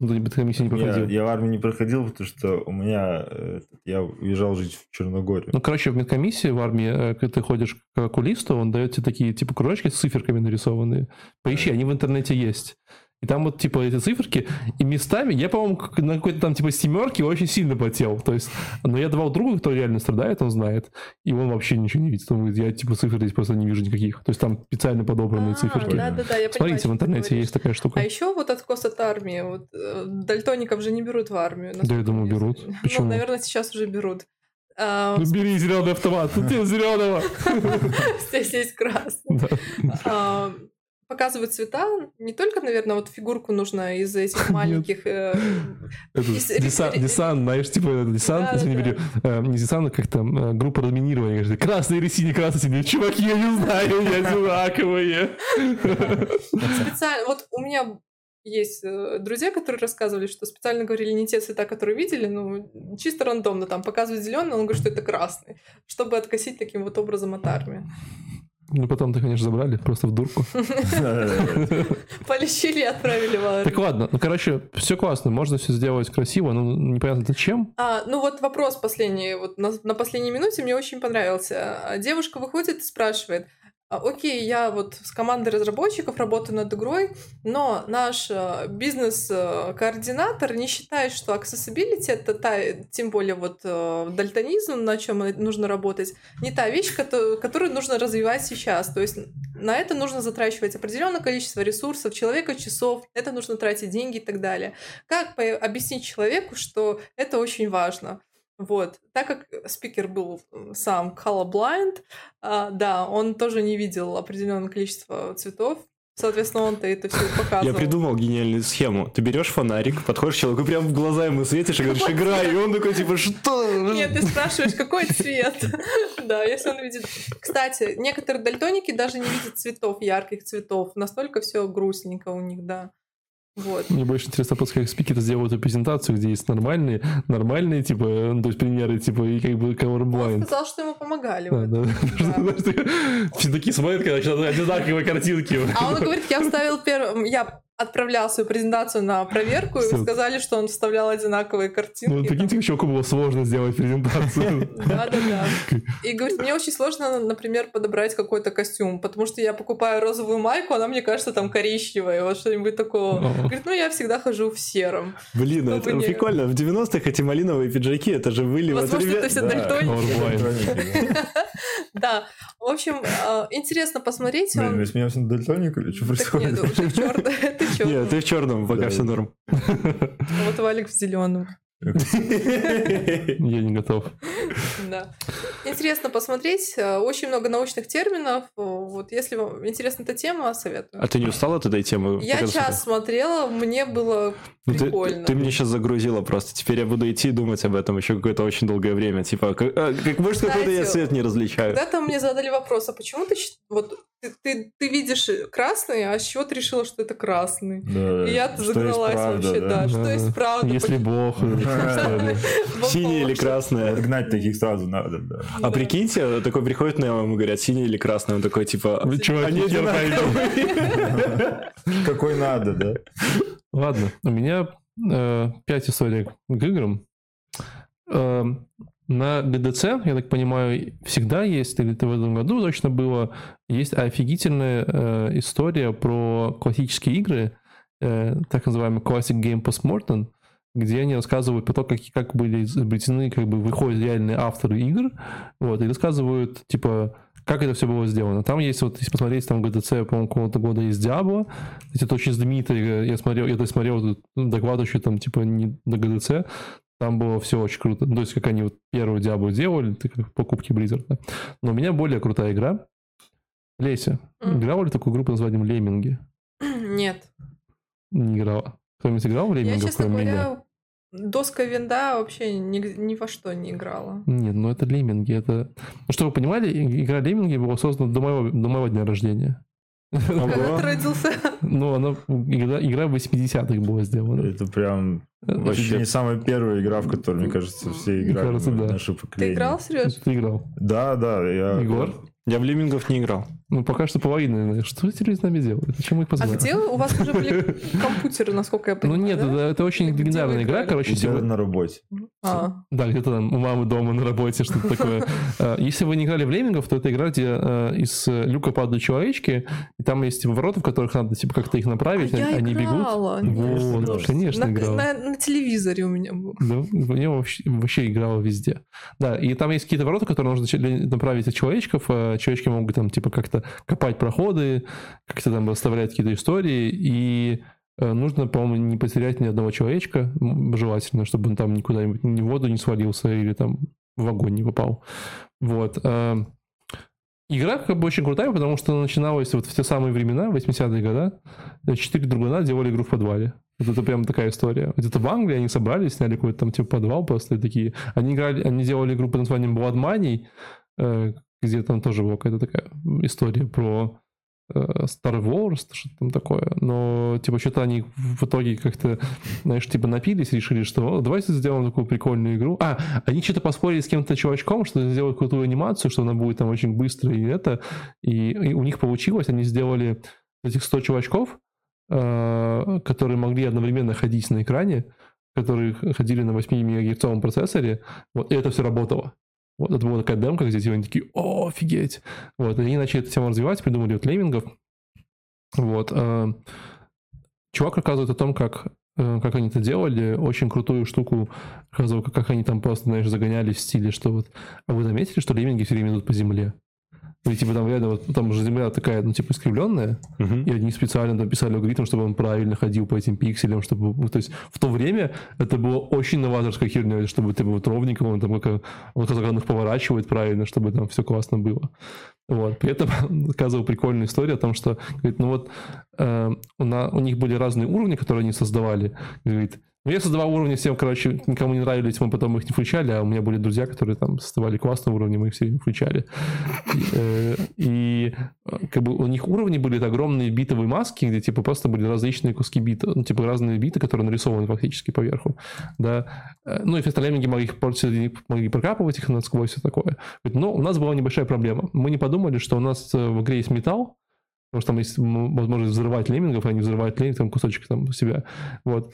Ну, ты медкомиссию не
Я,
проходил.
я в армию не проходил, потому что у меня... э, Я уезжал жить в Черногорию.
Ну, короче, в медкомиссии в армии, э, когда ты ходишь к окулисту, он дает тебе такие, типа, кружочки с циферками нарисованные. Поищи, они в интернете есть. И там вот, типа, эти циферки, и местами, я, по-моему, на какой-то там, типа, семерке очень сильно потел. То есть, но я давал другу, кто реально страдает, он знает, и он вообще ничего не видит. Он говорит, я, типа, цифр здесь просто не вижу никаких. То есть, там специально подобранные циферки.
Да, да, да, я понимаю,
Смотрите, в
ты
интернете есть такая штука.
А еще вот откос от армии. Вот, э, дальтоников же не берут в армию.
Да, я думаю, берут.
известно.
Почему?
Ну, наверное, сейчас уже берут. А,
Ну, бери зеленый автомат, тут тебе зеленого.
Здесь есть красный. Показывают цвета. Не только, наверное, вот фигурку нужно из этих маленьких... э, ре-
десант, знаешь, типа десант,
Да,
если не э, десант, а как там, э, группа разминирования, говорит, красные или синие, красные, синие, чуваки, я не знаю, я одинаковые.
специально... Вот у меня есть э, друзья, которые рассказывали, что специально говорили не те цвета, которые видели, ну, чисто рандомно там показывают зеленый, он говорит, что это красный, чтобы откосить таким вот образом от армии.
Ну, потом-то, конечно, забрали, просто в дурку.
Полечили и отправили в.
Так ладно, ну, короче, все классно, можно все сделать красиво, но непонятно зачем.
А, ну вот вопрос последний, вот на, на последней минуте мне очень понравился. А, Девушка выходит и спрашивает, «А, окей, я вот с командой разработчиков работаю над игрой, но наш э, бизнес-координатор не считает, что accessibility это та, тем более вот э, дальтонизм, на чем нужно работать, не та вещь, кото- которую нужно развивать сейчас. То есть на это нужно затрачивать определенное количество ресурсов, человека, часов, это нужно тратить деньги и так далее. Как объяснить человеку, что это очень важно? Вот. Так как спикер был сам colorblind, а, да, он тоже не видел определенное количество цветов. Соответственно, он-то это все показывал.
Я придумал гениальную схему. Ты берешь фонарик, подходишь к человеку, прям в глаза ему светишь и говоришь, играй. И он такой, типа, что?
Нет, ты спрашиваешь, какой цвет. Да, если он видит... Кстати, некоторые дальтоники даже не видят цветов, ярких цветов. Настолько все грустненько у них, да. Вот.
Мне больше интересно, просто как спикеры сделают эту презентацию, где есть нормальные, нормальные, типа, ну, то есть примеры, типа, и как бы
Он
colorblind.
сказал, что ему помогали.
Да, да. Все такие смотрят, когда одинаковые картинки.
А он говорит, я вставил первым... Я отправлял свою презентацию на проверку, и сказали, что он вставлял одинаковые
Ну,
картинки.
прикиньте, чуваку было сложно сделать презентацию.
Да-да-да. И говорит, мне очень сложно, например, подобрать какой-то костюм, потому что я покупаю розовую майку, она мне кажется там коричневая, вот что-нибудь такого. Говорит, ну я всегда хожу в сером.
Блин,
Чтобы
это прикольно. В 90-х эти малиновые пиджаки, это же были... вот
Возможно, это все
Да.
дальтоники. Да. В общем, э, интересно посмотреть.
Блин, мы смеемся над дальтоник или что
Так нет,
происходит?
уже в черном.
Нет, ты в черном, пока
Да.
все норм.
Вот Валик в зеленом.
Я не готов.
Да. Интересно посмотреть. э, Очень много научных терминов. Э, Вот если вам интересна эта тема, советую.
А ты не устал от этой темы?
Я час смотрела, мне было
Ну, ты,
прикольно.
ты мне сейчас загрузила просто. Теперь я буду идти и думать об этом еще какое-то очень долгое время. Типа, как, а, как может, какой-то я цвет не различаю.
Когда-то мне задали вопрос, а почему ты, вот, ты, ты, ты видишь красный, а с чего ты решила, что это красный?
Да,
И я
что
загналась
есть правда,
вообще, да, что
Да,
есть
да.
правда.
Если Бог,
Синее или красное?
Гнать таких сразу надо, да.
А
Да.
прикиньте, такой приходит на ему, говорят, синий или красный. Он такой, типа, они одинаковые.
Какой надо, да?
Ладно, у меня э, пять историй к играм. Э, на GDC, я так понимаю, всегда есть, или это в этом году точно было, есть офигительная э, история про классические игры, э, так называемый Classic Game Postmortem, где они рассказывают про то, как, как были изобретены, как бы выходят реальные авторы игр, вот, и рассказывают, типа, как это все было сделано. Там есть, вот, если посмотреть, там GDC, по-моему, какого-то года есть Diablo, это очень знаменитый, э, я смотрел, я смотрел этот доклад еще там, типа, не на GDC, там было все очень круто. Ну, То есть, как они вот первую Diablo делали, как покупки Blizzard. да. Но у меня более крутая игра. Леся,
М.
играла ли такую игру под названием Лемминги?
Нет.
Не играла. Кто-нибудь играл в
Я,
Леммингов,
честно
кроме меня?
Доска винда вообще ни, ни во что не играла.
Нет, ну это Лемминги, это... Ну, чтобы вы понимали, игра Лемминги была создана до моего, до моего дня рождения.
Когда ты родился?
Ну, она, игра, игра в 80-х была сделана.
Это прям
Вообще.
вообще не самая первая игра, в которой, мне кажется, все играли
кажется, да.
наше
Ты играл, Сереж?
Ты играл.
Да, да. Я...
Егор?
Я в Леммингов не играл.
Ну, пока что половина. Что эти люди с нами делают? Зачем мы их
А
позвали?
где у вас уже были компьютеры, насколько я
Ну
понимаю?
нет,
да?
это, это очень
Где
легендарная игра,
играли?
короче,
У тебя
типа-
на работе.
А,
Да, где-то там у мамы дома на работе, что-то такое. Э, Если вы не играли в Леммингов, то это игра, где э, из э, люка падают человечки, и там есть типа ворота, в которых надо типа как-то их направить,
а я
они
играла.
бегут.
Нет,
Вот, конечно,
на,
играл.
на- на телевизоре у меня был.
Да, в нее вообще, вообще играла везде. Да, и там есть какие-то ворота, которые нужно направить от человечков. Человечки могут там типа как-то копать проходы, как-то там расставлять какие-то истории, и э, нужно, по-моему, не потерять ни одного человечка, желательно, чтобы он там никуда ни в воду не свалился или там в огонь не попал. Вот. э, Игра как бы очень крутая, потому что она начиналась вот в те самые времена, 80-е годы. Четыре другана делали игру в подвале. Вот это прям такая история. Где-то в Англии они собрались, сняли какой-то там типа подвал просто и такие. Они играли, они делали игру под названием Blood Money, э, где там тоже была какая-то такая история про э, Star Wars, что-то там такое. Но типа что-то они в итоге как-то, знаешь, типа напились, решили, что «О, давайте сделаем такую прикольную игру. А, они что-то поспорили с кем-то чувачком, что сделают крутую анимацию, что она будет там очень быстро и это. И, и у них получилось, они сделали этих 100 чувачков, э, которые могли одновременно ходить на экране, которые ходили на 8 мегагерцовом процессоре, вот, и это все работало. Вот это была такая демка, где они такие, о, офигеть. Вот, и они начали эту тему развивать, придумали вот леймингов. Вот. э, Чувак рассказывает о том, как, э, как они это делали, очень крутую штуку как они там просто, знаешь, загоняли в стиле, что вот... А вы заметили, что лемминги все время идут по земле? Ну, и типа там реально вот там же земля такая, ну, типа искривленная,
Мгм.
и они специально там писали алгоритм, чтобы он правильно ходил по этим пикселям, чтобы... ну, то есть в то время это было очень новаторская херня, чтобы типа вот ровненько он там как вот как он их поворачивает правильно, чтобы там все классно было. Вот. При этом рассказывал прикольную историю о том, что говорит, ну вот э, у, на- у них были разные уровни, которые они создавали. Говорит, ну я создавал уровни всем, короче, никому не нравились, мы потом их не включали, а у меня были друзья, которые там создавали классные уровни, мы их все время включали. И, э, э, как бы у них уровни были огромные битовые маски, где типа просто были различные куски бита, ну типа разные биты, которые нарисованы фактически поверху, да. Э, Ну и фестолеминги могли их портить, могли прокапывать их насквозь, все такое. Но у нас была небольшая проблема. Мы не подумали, что у нас в игре есть металл, потому что там есть возможность взрывать леммингов, а не взрывать лемминг, там кусочек там себя. Вот.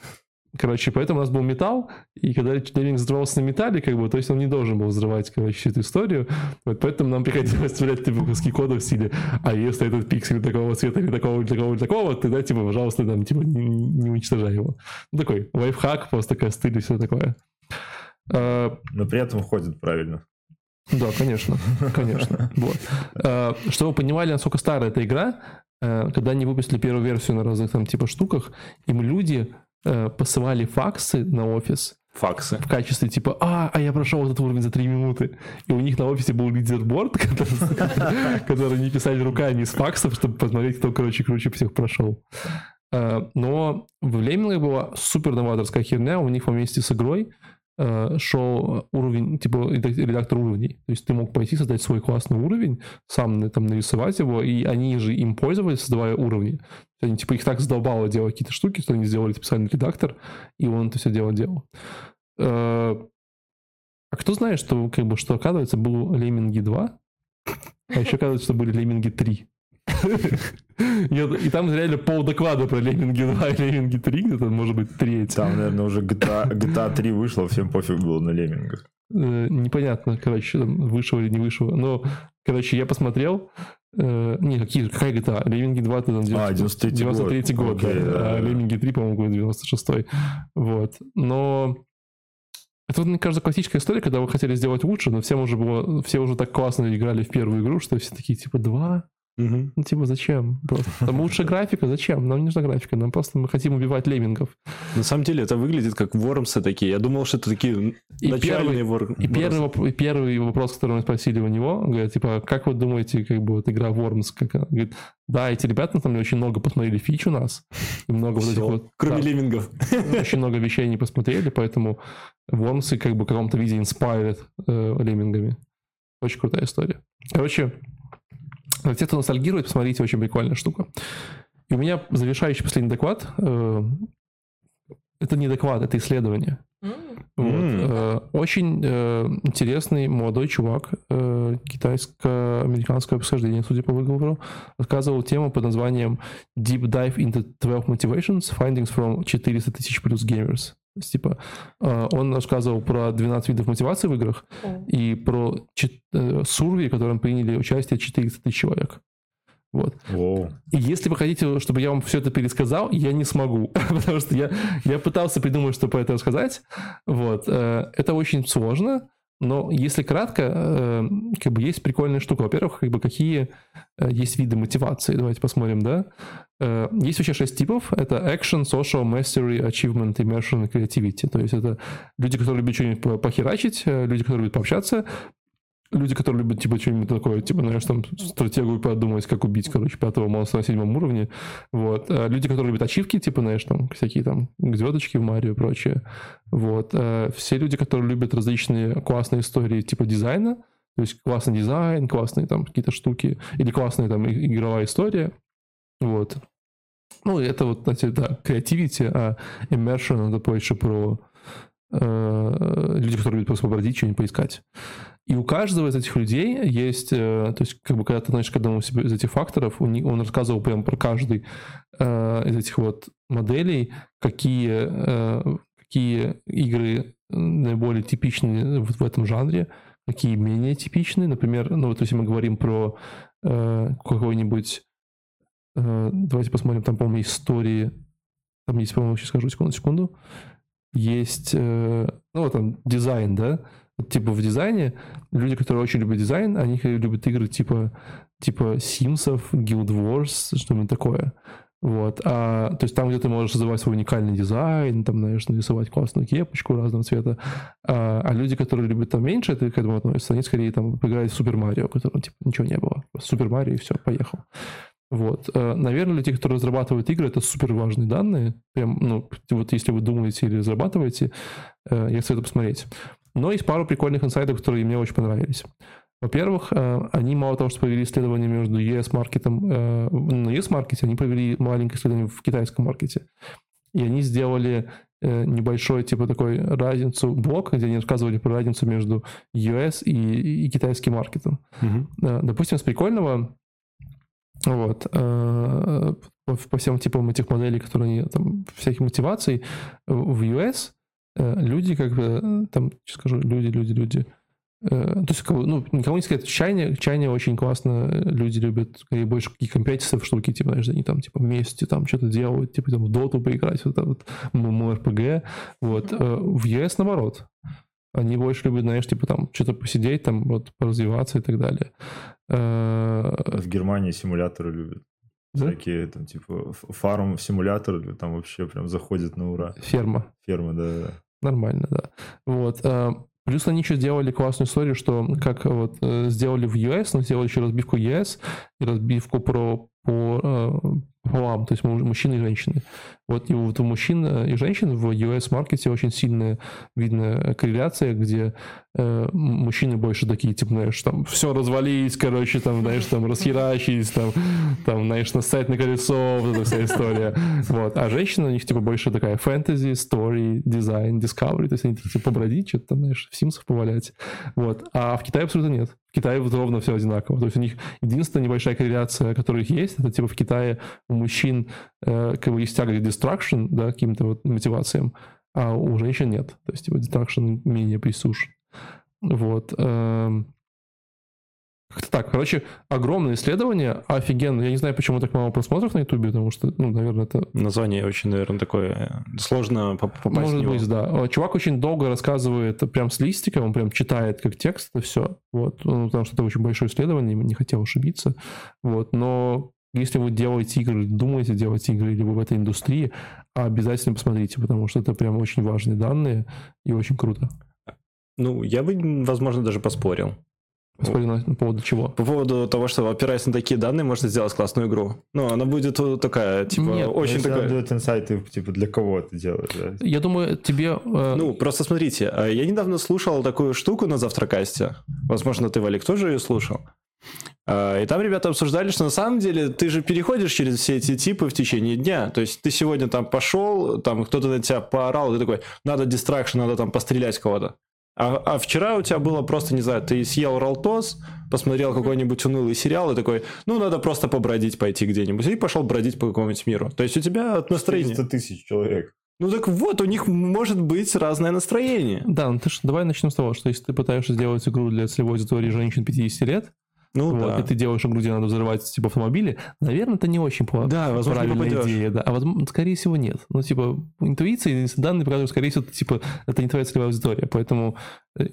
Короче, поэтому у нас был металл, и когда лемминг взрывался на металле, как бы, то есть он не должен был взрывать, короче, всю эту историю. Вот поэтому нам приходилось стрелять типа куски кода в стиле, а если этот пиксель такого цвета или такого, или такого, или такого, тогда, типа, пожалуйста, там, типа, не, не уничтожай его. Ну, такой лайфхак, просто костыль и все такое. А,
Но при этом ходит правильно.
да, конечно, конечно. Вот. Э, Чтобы вы понимали, насколько старая эта игра, э, когда они выпустили первую версию на разных там типа штуках, им люди э, посылали факсы на офис
Факсы.
в качестве типа, а, а я прошел этот уровень за три минуты. И у них на офисе был лидерборд, который, они писали руками из факсов, чтобы посмотреть, кто, короче, круче всех прошел. Э, Но в Леммингах была супер новаторская херня, у них вместе с игрой шел уровень, типа редак- редактор уровней. То есть ты мог пойти создать свой классный уровень, сам там нарисовать его, и они же им пользовались, создавая уровни. Они типа их так задолбало делать какие-то штуки, что они сделали специальный редактор, и он это все дело делал. Э, А кто знает, что как бы что оказывается был Лемминги 2, а еще оказывается, что были Лемминги 3. И это- И там реально пол доклада про Лемминги 2 и Лемминги 3, где-то, может быть, треть.
Там, наверное, уже GTA, GTA 3 вышло, всем пофиг было на леммингах.
Э, непонятно, короче, там вышло или не вышло. Но, короче, я посмотрел. э, не, какие, какая GTA? Лемминги 2 это там
А, 93-й год.
93 год,
Окей,
да.
да,
А
да.
Лемминги 3, по-моему, 96 Вот. Но это, мне кажется, классическая история, когда вы хотели сделать лучше, но всем уже было, все уже так классно играли в первую игру, что все такие, типа, два?
Мгм.
Ну, типа, зачем? Просто. Там лучшая графика, зачем? Нам не нужна графика, нам просто мы хотим убивать леммингов.
На самом деле это выглядит как вормсы такие. Я думал, что это такие
И
начальные
первый-
вор...
И первый, воп- и первый вопрос, который мы спросили у него, говорит, типа, как вы думаете, как бы вот игра Worms, как она?» Говорит, да, эти ребята на самом деле очень много посмотрели фич у нас, и много вот этих вот...
Кроме
да,
леммингов.
очень много вещей не посмотрели, поэтому Worms как бы в каком-то виде inspired э, леммингами. Очень крутая история. Короче, для тех, кто ностальгирует, посмотрите, очень прикольная штука. И у меня завершающий последний доклад. э, это не доклад, это исследование.
М,
Вот. Э, Очень э, интересный молодой чувак э, китайско-американского происхождения, судя по выговору, рассказывал тему под названием Deep Dive into 12 Motivations, Findings from 400 тысяч плюс gamers. Типа, э, он рассказывал про 12 видов мотивации в играх и про э, сурвей, в котором приняли участие 400 тысяч человек. Вот.
Воу.
И если вы хотите, чтобы я вам все это пересказал, я не смогу, потому что я, я пытался придумать, что про это рассказать. Вот. э, Это очень сложно, но если кратко, э, как бы есть прикольная штука. Во-первых, как бы какие э, есть виды мотивации. Давайте посмотрим, да? Э, Есть вообще шесть типов. Это action, social, mastery, achievement, immersion creativity. То есть это люди, которые любят что-нибудь по- похерачить, люди, которые любят пообщаться, люди, которые любят, типа, что-нибудь такое, типа, знаешь, там, стратегию подумать, как убить, короче, пятого монстра на седьмом уровне, вот. А Люди, которые любят ачивки, типа, знаешь, там, всякие там звездочки в Марио и прочее, вот. А Все люди, которые любят различные классные истории, типа, дизайна, то есть классный дизайн, классные там какие-то штуки, или классная там игровая история, вот. Ну, это вот, знаете, да, creativity, а immersion это больше про э, люди, которые любят просто побродить, что-нибудь поискать. И у каждого из этих людей есть, э, то есть, как бы, когда ты относишься к одному из этих факторов, он рассказывал прям про каждый э, из этих вот моделей, какие, э, какие игры наиболее типичны вот в этом жанре, какие менее типичны. Например, ну вот если мы говорим про какой-нибудь, давайте посмотрим, там, по-моему, истории, там есть, по-моему, сейчас скажу, секунду, секунду, есть, ну вот там дизайн, да, типа в дизайне люди, которые очень любят дизайн, они любят игры типа типа Симсов, Guild Wars, что-нибудь такое. Вот. А, то есть там, где ты можешь создавать свой уникальный дизайн, там, знаешь, нарисовать классную кепочку разного цвета. А, а люди, которые любят там меньше это к этому относятся, они скорее там поиграют в Супер Марио, которого типа ничего не было. Супер Марио и все, поехал. Вот. Э, Наверное, для тех, кто разрабатывает игры, это супер важные данные. Прям, ну, вот если вы думаете или разрабатываете, э, я советую посмотреть. Но есть пару прикольных инсайдов, которые мне очень понравились. Во-первых, э, они мало того, что провели исследование между US-маркетом, э, на US-маркете, они провели маленькое исследование в китайском маркете. И они сделали э, небольшой, типа, такой разницу, блок, где они рассказывали про разницу между US и, и китайским маркетом. Э, Допустим, с прикольного, вот, по, всем типам этих моделей, которые они, там, всяких мотиваций, в US люди, как бы, э, там, скажу, люди, люди, люди, э, то есть, ну, никому не сказать, чайня, чайня очень классно, э, люди любят, скорее, больше какие компетитив штуки, типа, знаешь, они там, типа, вместе там что-то делают, типа, там, в доту поиграть, вот это вот, ММО-РПГ, вот, Э, в US наоборот, они больше любят, знаешь, типа, там, что-то посидеть, там, вот, поразвиваться и так далее. Э,
В Германии симуляторы любят.
Да?
Всякие там типа ф- фарм симуляторы там вообще прям заходят на ура.
Ферма.
Ферма, да.
Нормально, да. Вот. э, Плюс они еще сделали классную историю, что как вот э, сделали в US, но сделали еще разбивку US и разбивку про по э, полам, то есть му- мужчины и женщины. Вот и вот у мужчин э, и женщин в US-маркете очень сильная видна корреляция, где э, мужчины больше такие, типа, знаешь, там, все развалились, короче, там, знаешь, там, расхерачились, там, там, знаешь, насать на колесо, вот эта вся история. Вот. А женщина у них, типа, больше такая фэнтези, story, дизайн, discovery, то есть они, типа, побродить, что-то там, знаешь, в Симсах повалять. Вот. А в Китае абсолютно нет. Китае вот ровно все одинаково. То есть у них единственная небольшая корреляция, которая есть, это, типа, в Китае у мужчин э, как бы есть тяга к destruction, да, каким-то вот мотивациям, а у женщин нет. То есть, типа, destruction менее присущ. Вот. эм. Как-то так. Короче, огромное исследование, офигенно. Я не знаю, почему так мало просмотров на Ютубе, потому что, ну, наверное, это
Название очень, наверное, такое э, сложно поп- попасть в
может
него.
быть, да. О, Чувак очень долго рассказывает прям с листика, он прям читает как текст, это все. Вот. Ну, потому что это очень большое исследование, не хотел ошибиться. Вот. Но если вы делаете игры, думаете делать игры, или вы в этой индустрии, обязательно посмотрите, потому что это прям очень важные данные и очень круто.
Ну, я бы, возможно, даже поспорил.
На, на поводу чего.
По поводу того, что опираясь на такие данные, можно сделать классную игру. Ну, она будет вот такая, типа,
Нет,
очень
Если
такая...
делать инсайты, типа, для кого это делать, да?
Я думаю, тебе... э,
Ну, просто смотрите, а я недавно слушал такую штуку на Завтракасте. Возможно, ты, Валик, тоже ее слушал. А, И там ребята обсуждали, что на самом деле ты же переходишь через все эти типы в течение дня. То есть ты сегодня там пошел, там кто-то на тебя поорал, ты такой, надо дистракшн, надо там пострелять кого-то. А, а вчера у тебя было просто, не знаю, ты съел ролтос, посмотрел какой-нибудь унылый сериал и такой, ну, надо просто побродить, пойти где-нибудь. И пошел бродить по какому-нибудь миру. То есть у тебя от настроения...
400 тысяч человек.
Ну так вот, у них может быть разное настроение.
Да, ну ты ж, давай начнем с того, что если ты пытаешься сделать игру для целевой аудитории женщин 50 лет,
Ну
вот,
да.
и ты делаешь игру, где надо взрывать типа автомобили, наверное, это не очень пла-
Да, возможно,
правильная идея, да. А возможно, скорее всего, нет. Ну, типа, интуиция и данные показывают, скорее всего, типа, это не твоя целевая аудитория. Поэтому э,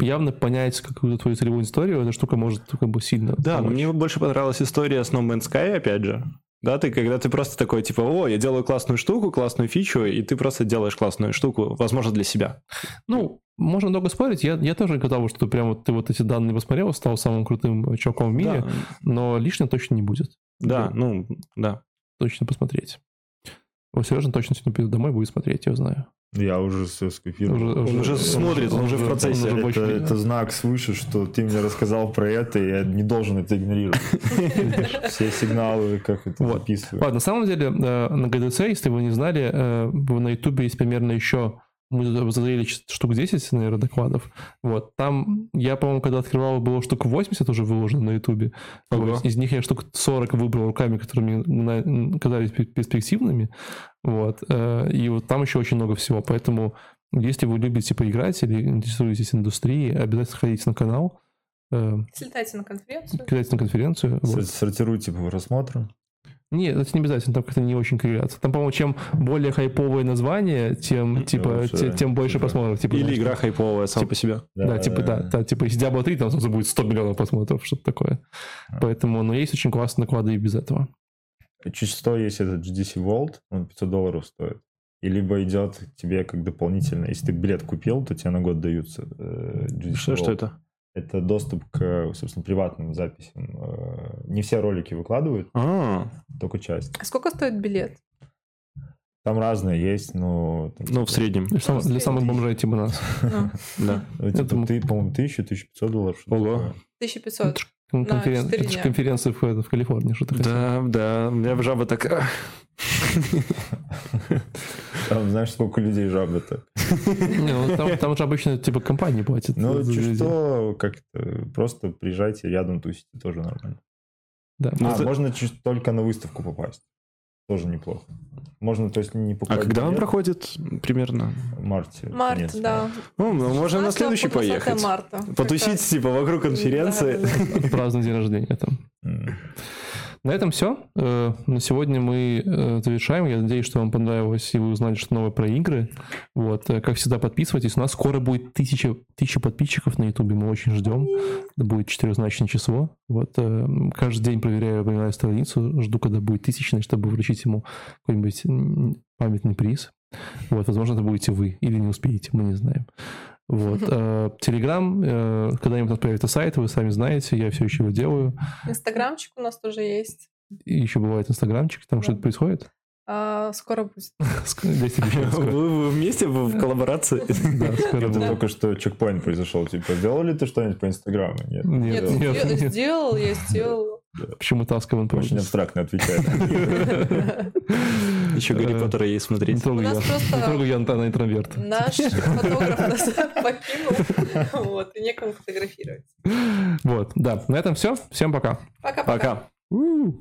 явно понять какую-то твою целевую аудиторию, эта штука может как бы сильно
Да,
помочь.
мне больше понравилась история с No Man's Sky, опять же. Да, ты когда ты просто такой, типа, о, я делаю классную штуку, классную фичу, и ты просто делаешь классную штуку, возможно, для себя.
Ну, можно долго спорить. Я, я тоже готов, что прям вот ты вот эти данные посмотрел, стал самым крутым чуваком в мире,
Да,
но лишнего точно не будет.
да, ну, да.
Точно посмотреть. Вот Сережа точно сегодня придет домой, будет смотреть, я знаю.
Я уже все скопировал.
Он уже смотрит, он уже в процессе.
он уже
Это, это знак свыше, что ты мне рассказал про это, и я не должен это игнорировать. Все сигналы, как это
Вот.
записываю.
Ладно, на самом деле, э, на GDC, если вы не знали, э, на YouTube есть примерно еще мы задали штук 10, наверное, докладов. Вот. Там, я, по-моему, когда открывал, было штук 80 уже выложено на.
Ого.
Из них я штук 40 выбрал руками, которые мне казались пер- перспективными. Вот. Э, И вот там еще очень много всего. Поэтому, если вы любите поиграть или интересуетесь индустрией, обязательно ходите на канал, э,
Слетайте на конференцию.
кидайте на конференцию. Вот.
Сор- Сортируйте по просмотрам.
Нет, это не обязательно, там как-то не очень корреляция. Там, по-моему, чем более хайповое название, тем, типа, те- тем больше
типа.
просмотров. Типа,
Или
знаешь,
игра хайповая сама по себе.
Да, типа, да, да, типа, если Diablo 3, там сразу будет 100 миллионов просмотров, что-то такое.
А.
Поэтому, ну, есть очень классные наклады и без этого.
Чуть что есть этот GDC Vault, он 500 долларов стоит. И либо идет тебе как дополнительно, если ты билет купил, то тебе на год даются э, GDC
Что, что
Vault.
это?
Это доступ к, собственно, приватным записям. Э, Не все ролики выкладывают,
А,
только часть.
А сколько стоит билет?
Там разные есть, но... там,
ну, в
типа,
среднем,
Для, сам- для самых бомжей типа нас.
Ну,
да.
ну, типа,
Этому-
ты, по-моему, 1000, 1500 долларов.
Ого.
такое.
1500.
Ну,
На
конферен-
четыре
Это же конференция в, в Калифорнии, что ты хотел.
Да, да, у меня жаба так... а.
Там, знаешь, сколько людей жабы-то?
Не, ну, там, там же обычно, типа, компании платят.
Ну, что, как-то просто приезжайте рядом тусите, тоже нормально.
Да.
Ну,
а,
это-
можно чуть только на выставку попасть. Тоже неплохо. Можно, то есть, не
А
покупать
когда он
билет
проходит примерно?
В марте.
Март,
конец
да.
Ну, мы можем на
16
следующий
по 20
поехать.
марта.
Потусить, типа, вокруг конференции.
Да, да, да.
Праздновать день рождения там. На этом все. На сегодня мы э, завершаем. Я надеюсь, что вам понравилось, и вы узнали что новое про игры. Вот. э, Как всегда, подписывайтесь. У нас скоро будет тысяча, тысяча подписчиков на Ютубе. Мы очень ждем. Это будет четырехзначное число. Вот. э, Каждый день проверяю, обновляю страницу. Жду, когда будет тысячный, чтобы вручить ему какой-нибудь памятный приз. Вот. Возможно, это будете вы. Или не успеете. Мы не знаем. Вот. Телеграм, э, когда-нибудь у нас появится сайт, вы сами знаете, я все еще его делаю.
Инстаграмчик у нас тоже есть.
И еще бывает инстаграмчик, там
Да.
что-то происходит.
А, скоро будет.
Скоро- скоро.
Вы вместе вы в коллаборации?
Да, скоро
Это
будет.
только что чекпоинт произошел. Типа, сделали ты что-нибудь по Инстаграму? Нет.
Нет,
Нет,
нет,
сде-
нет.
сделал, я сделал.
Почему Тасков он
Очень абстрактно отвечает.
Еще Гарри
Э,
Поттера есть
Не
смотреть.
Не трогай я Антона интроверт.
Наш фотограф нас покинул. Вот, и некому фотографировать.
Вот, да. На этом все. Всем пока.
Пока-пока.
Пока.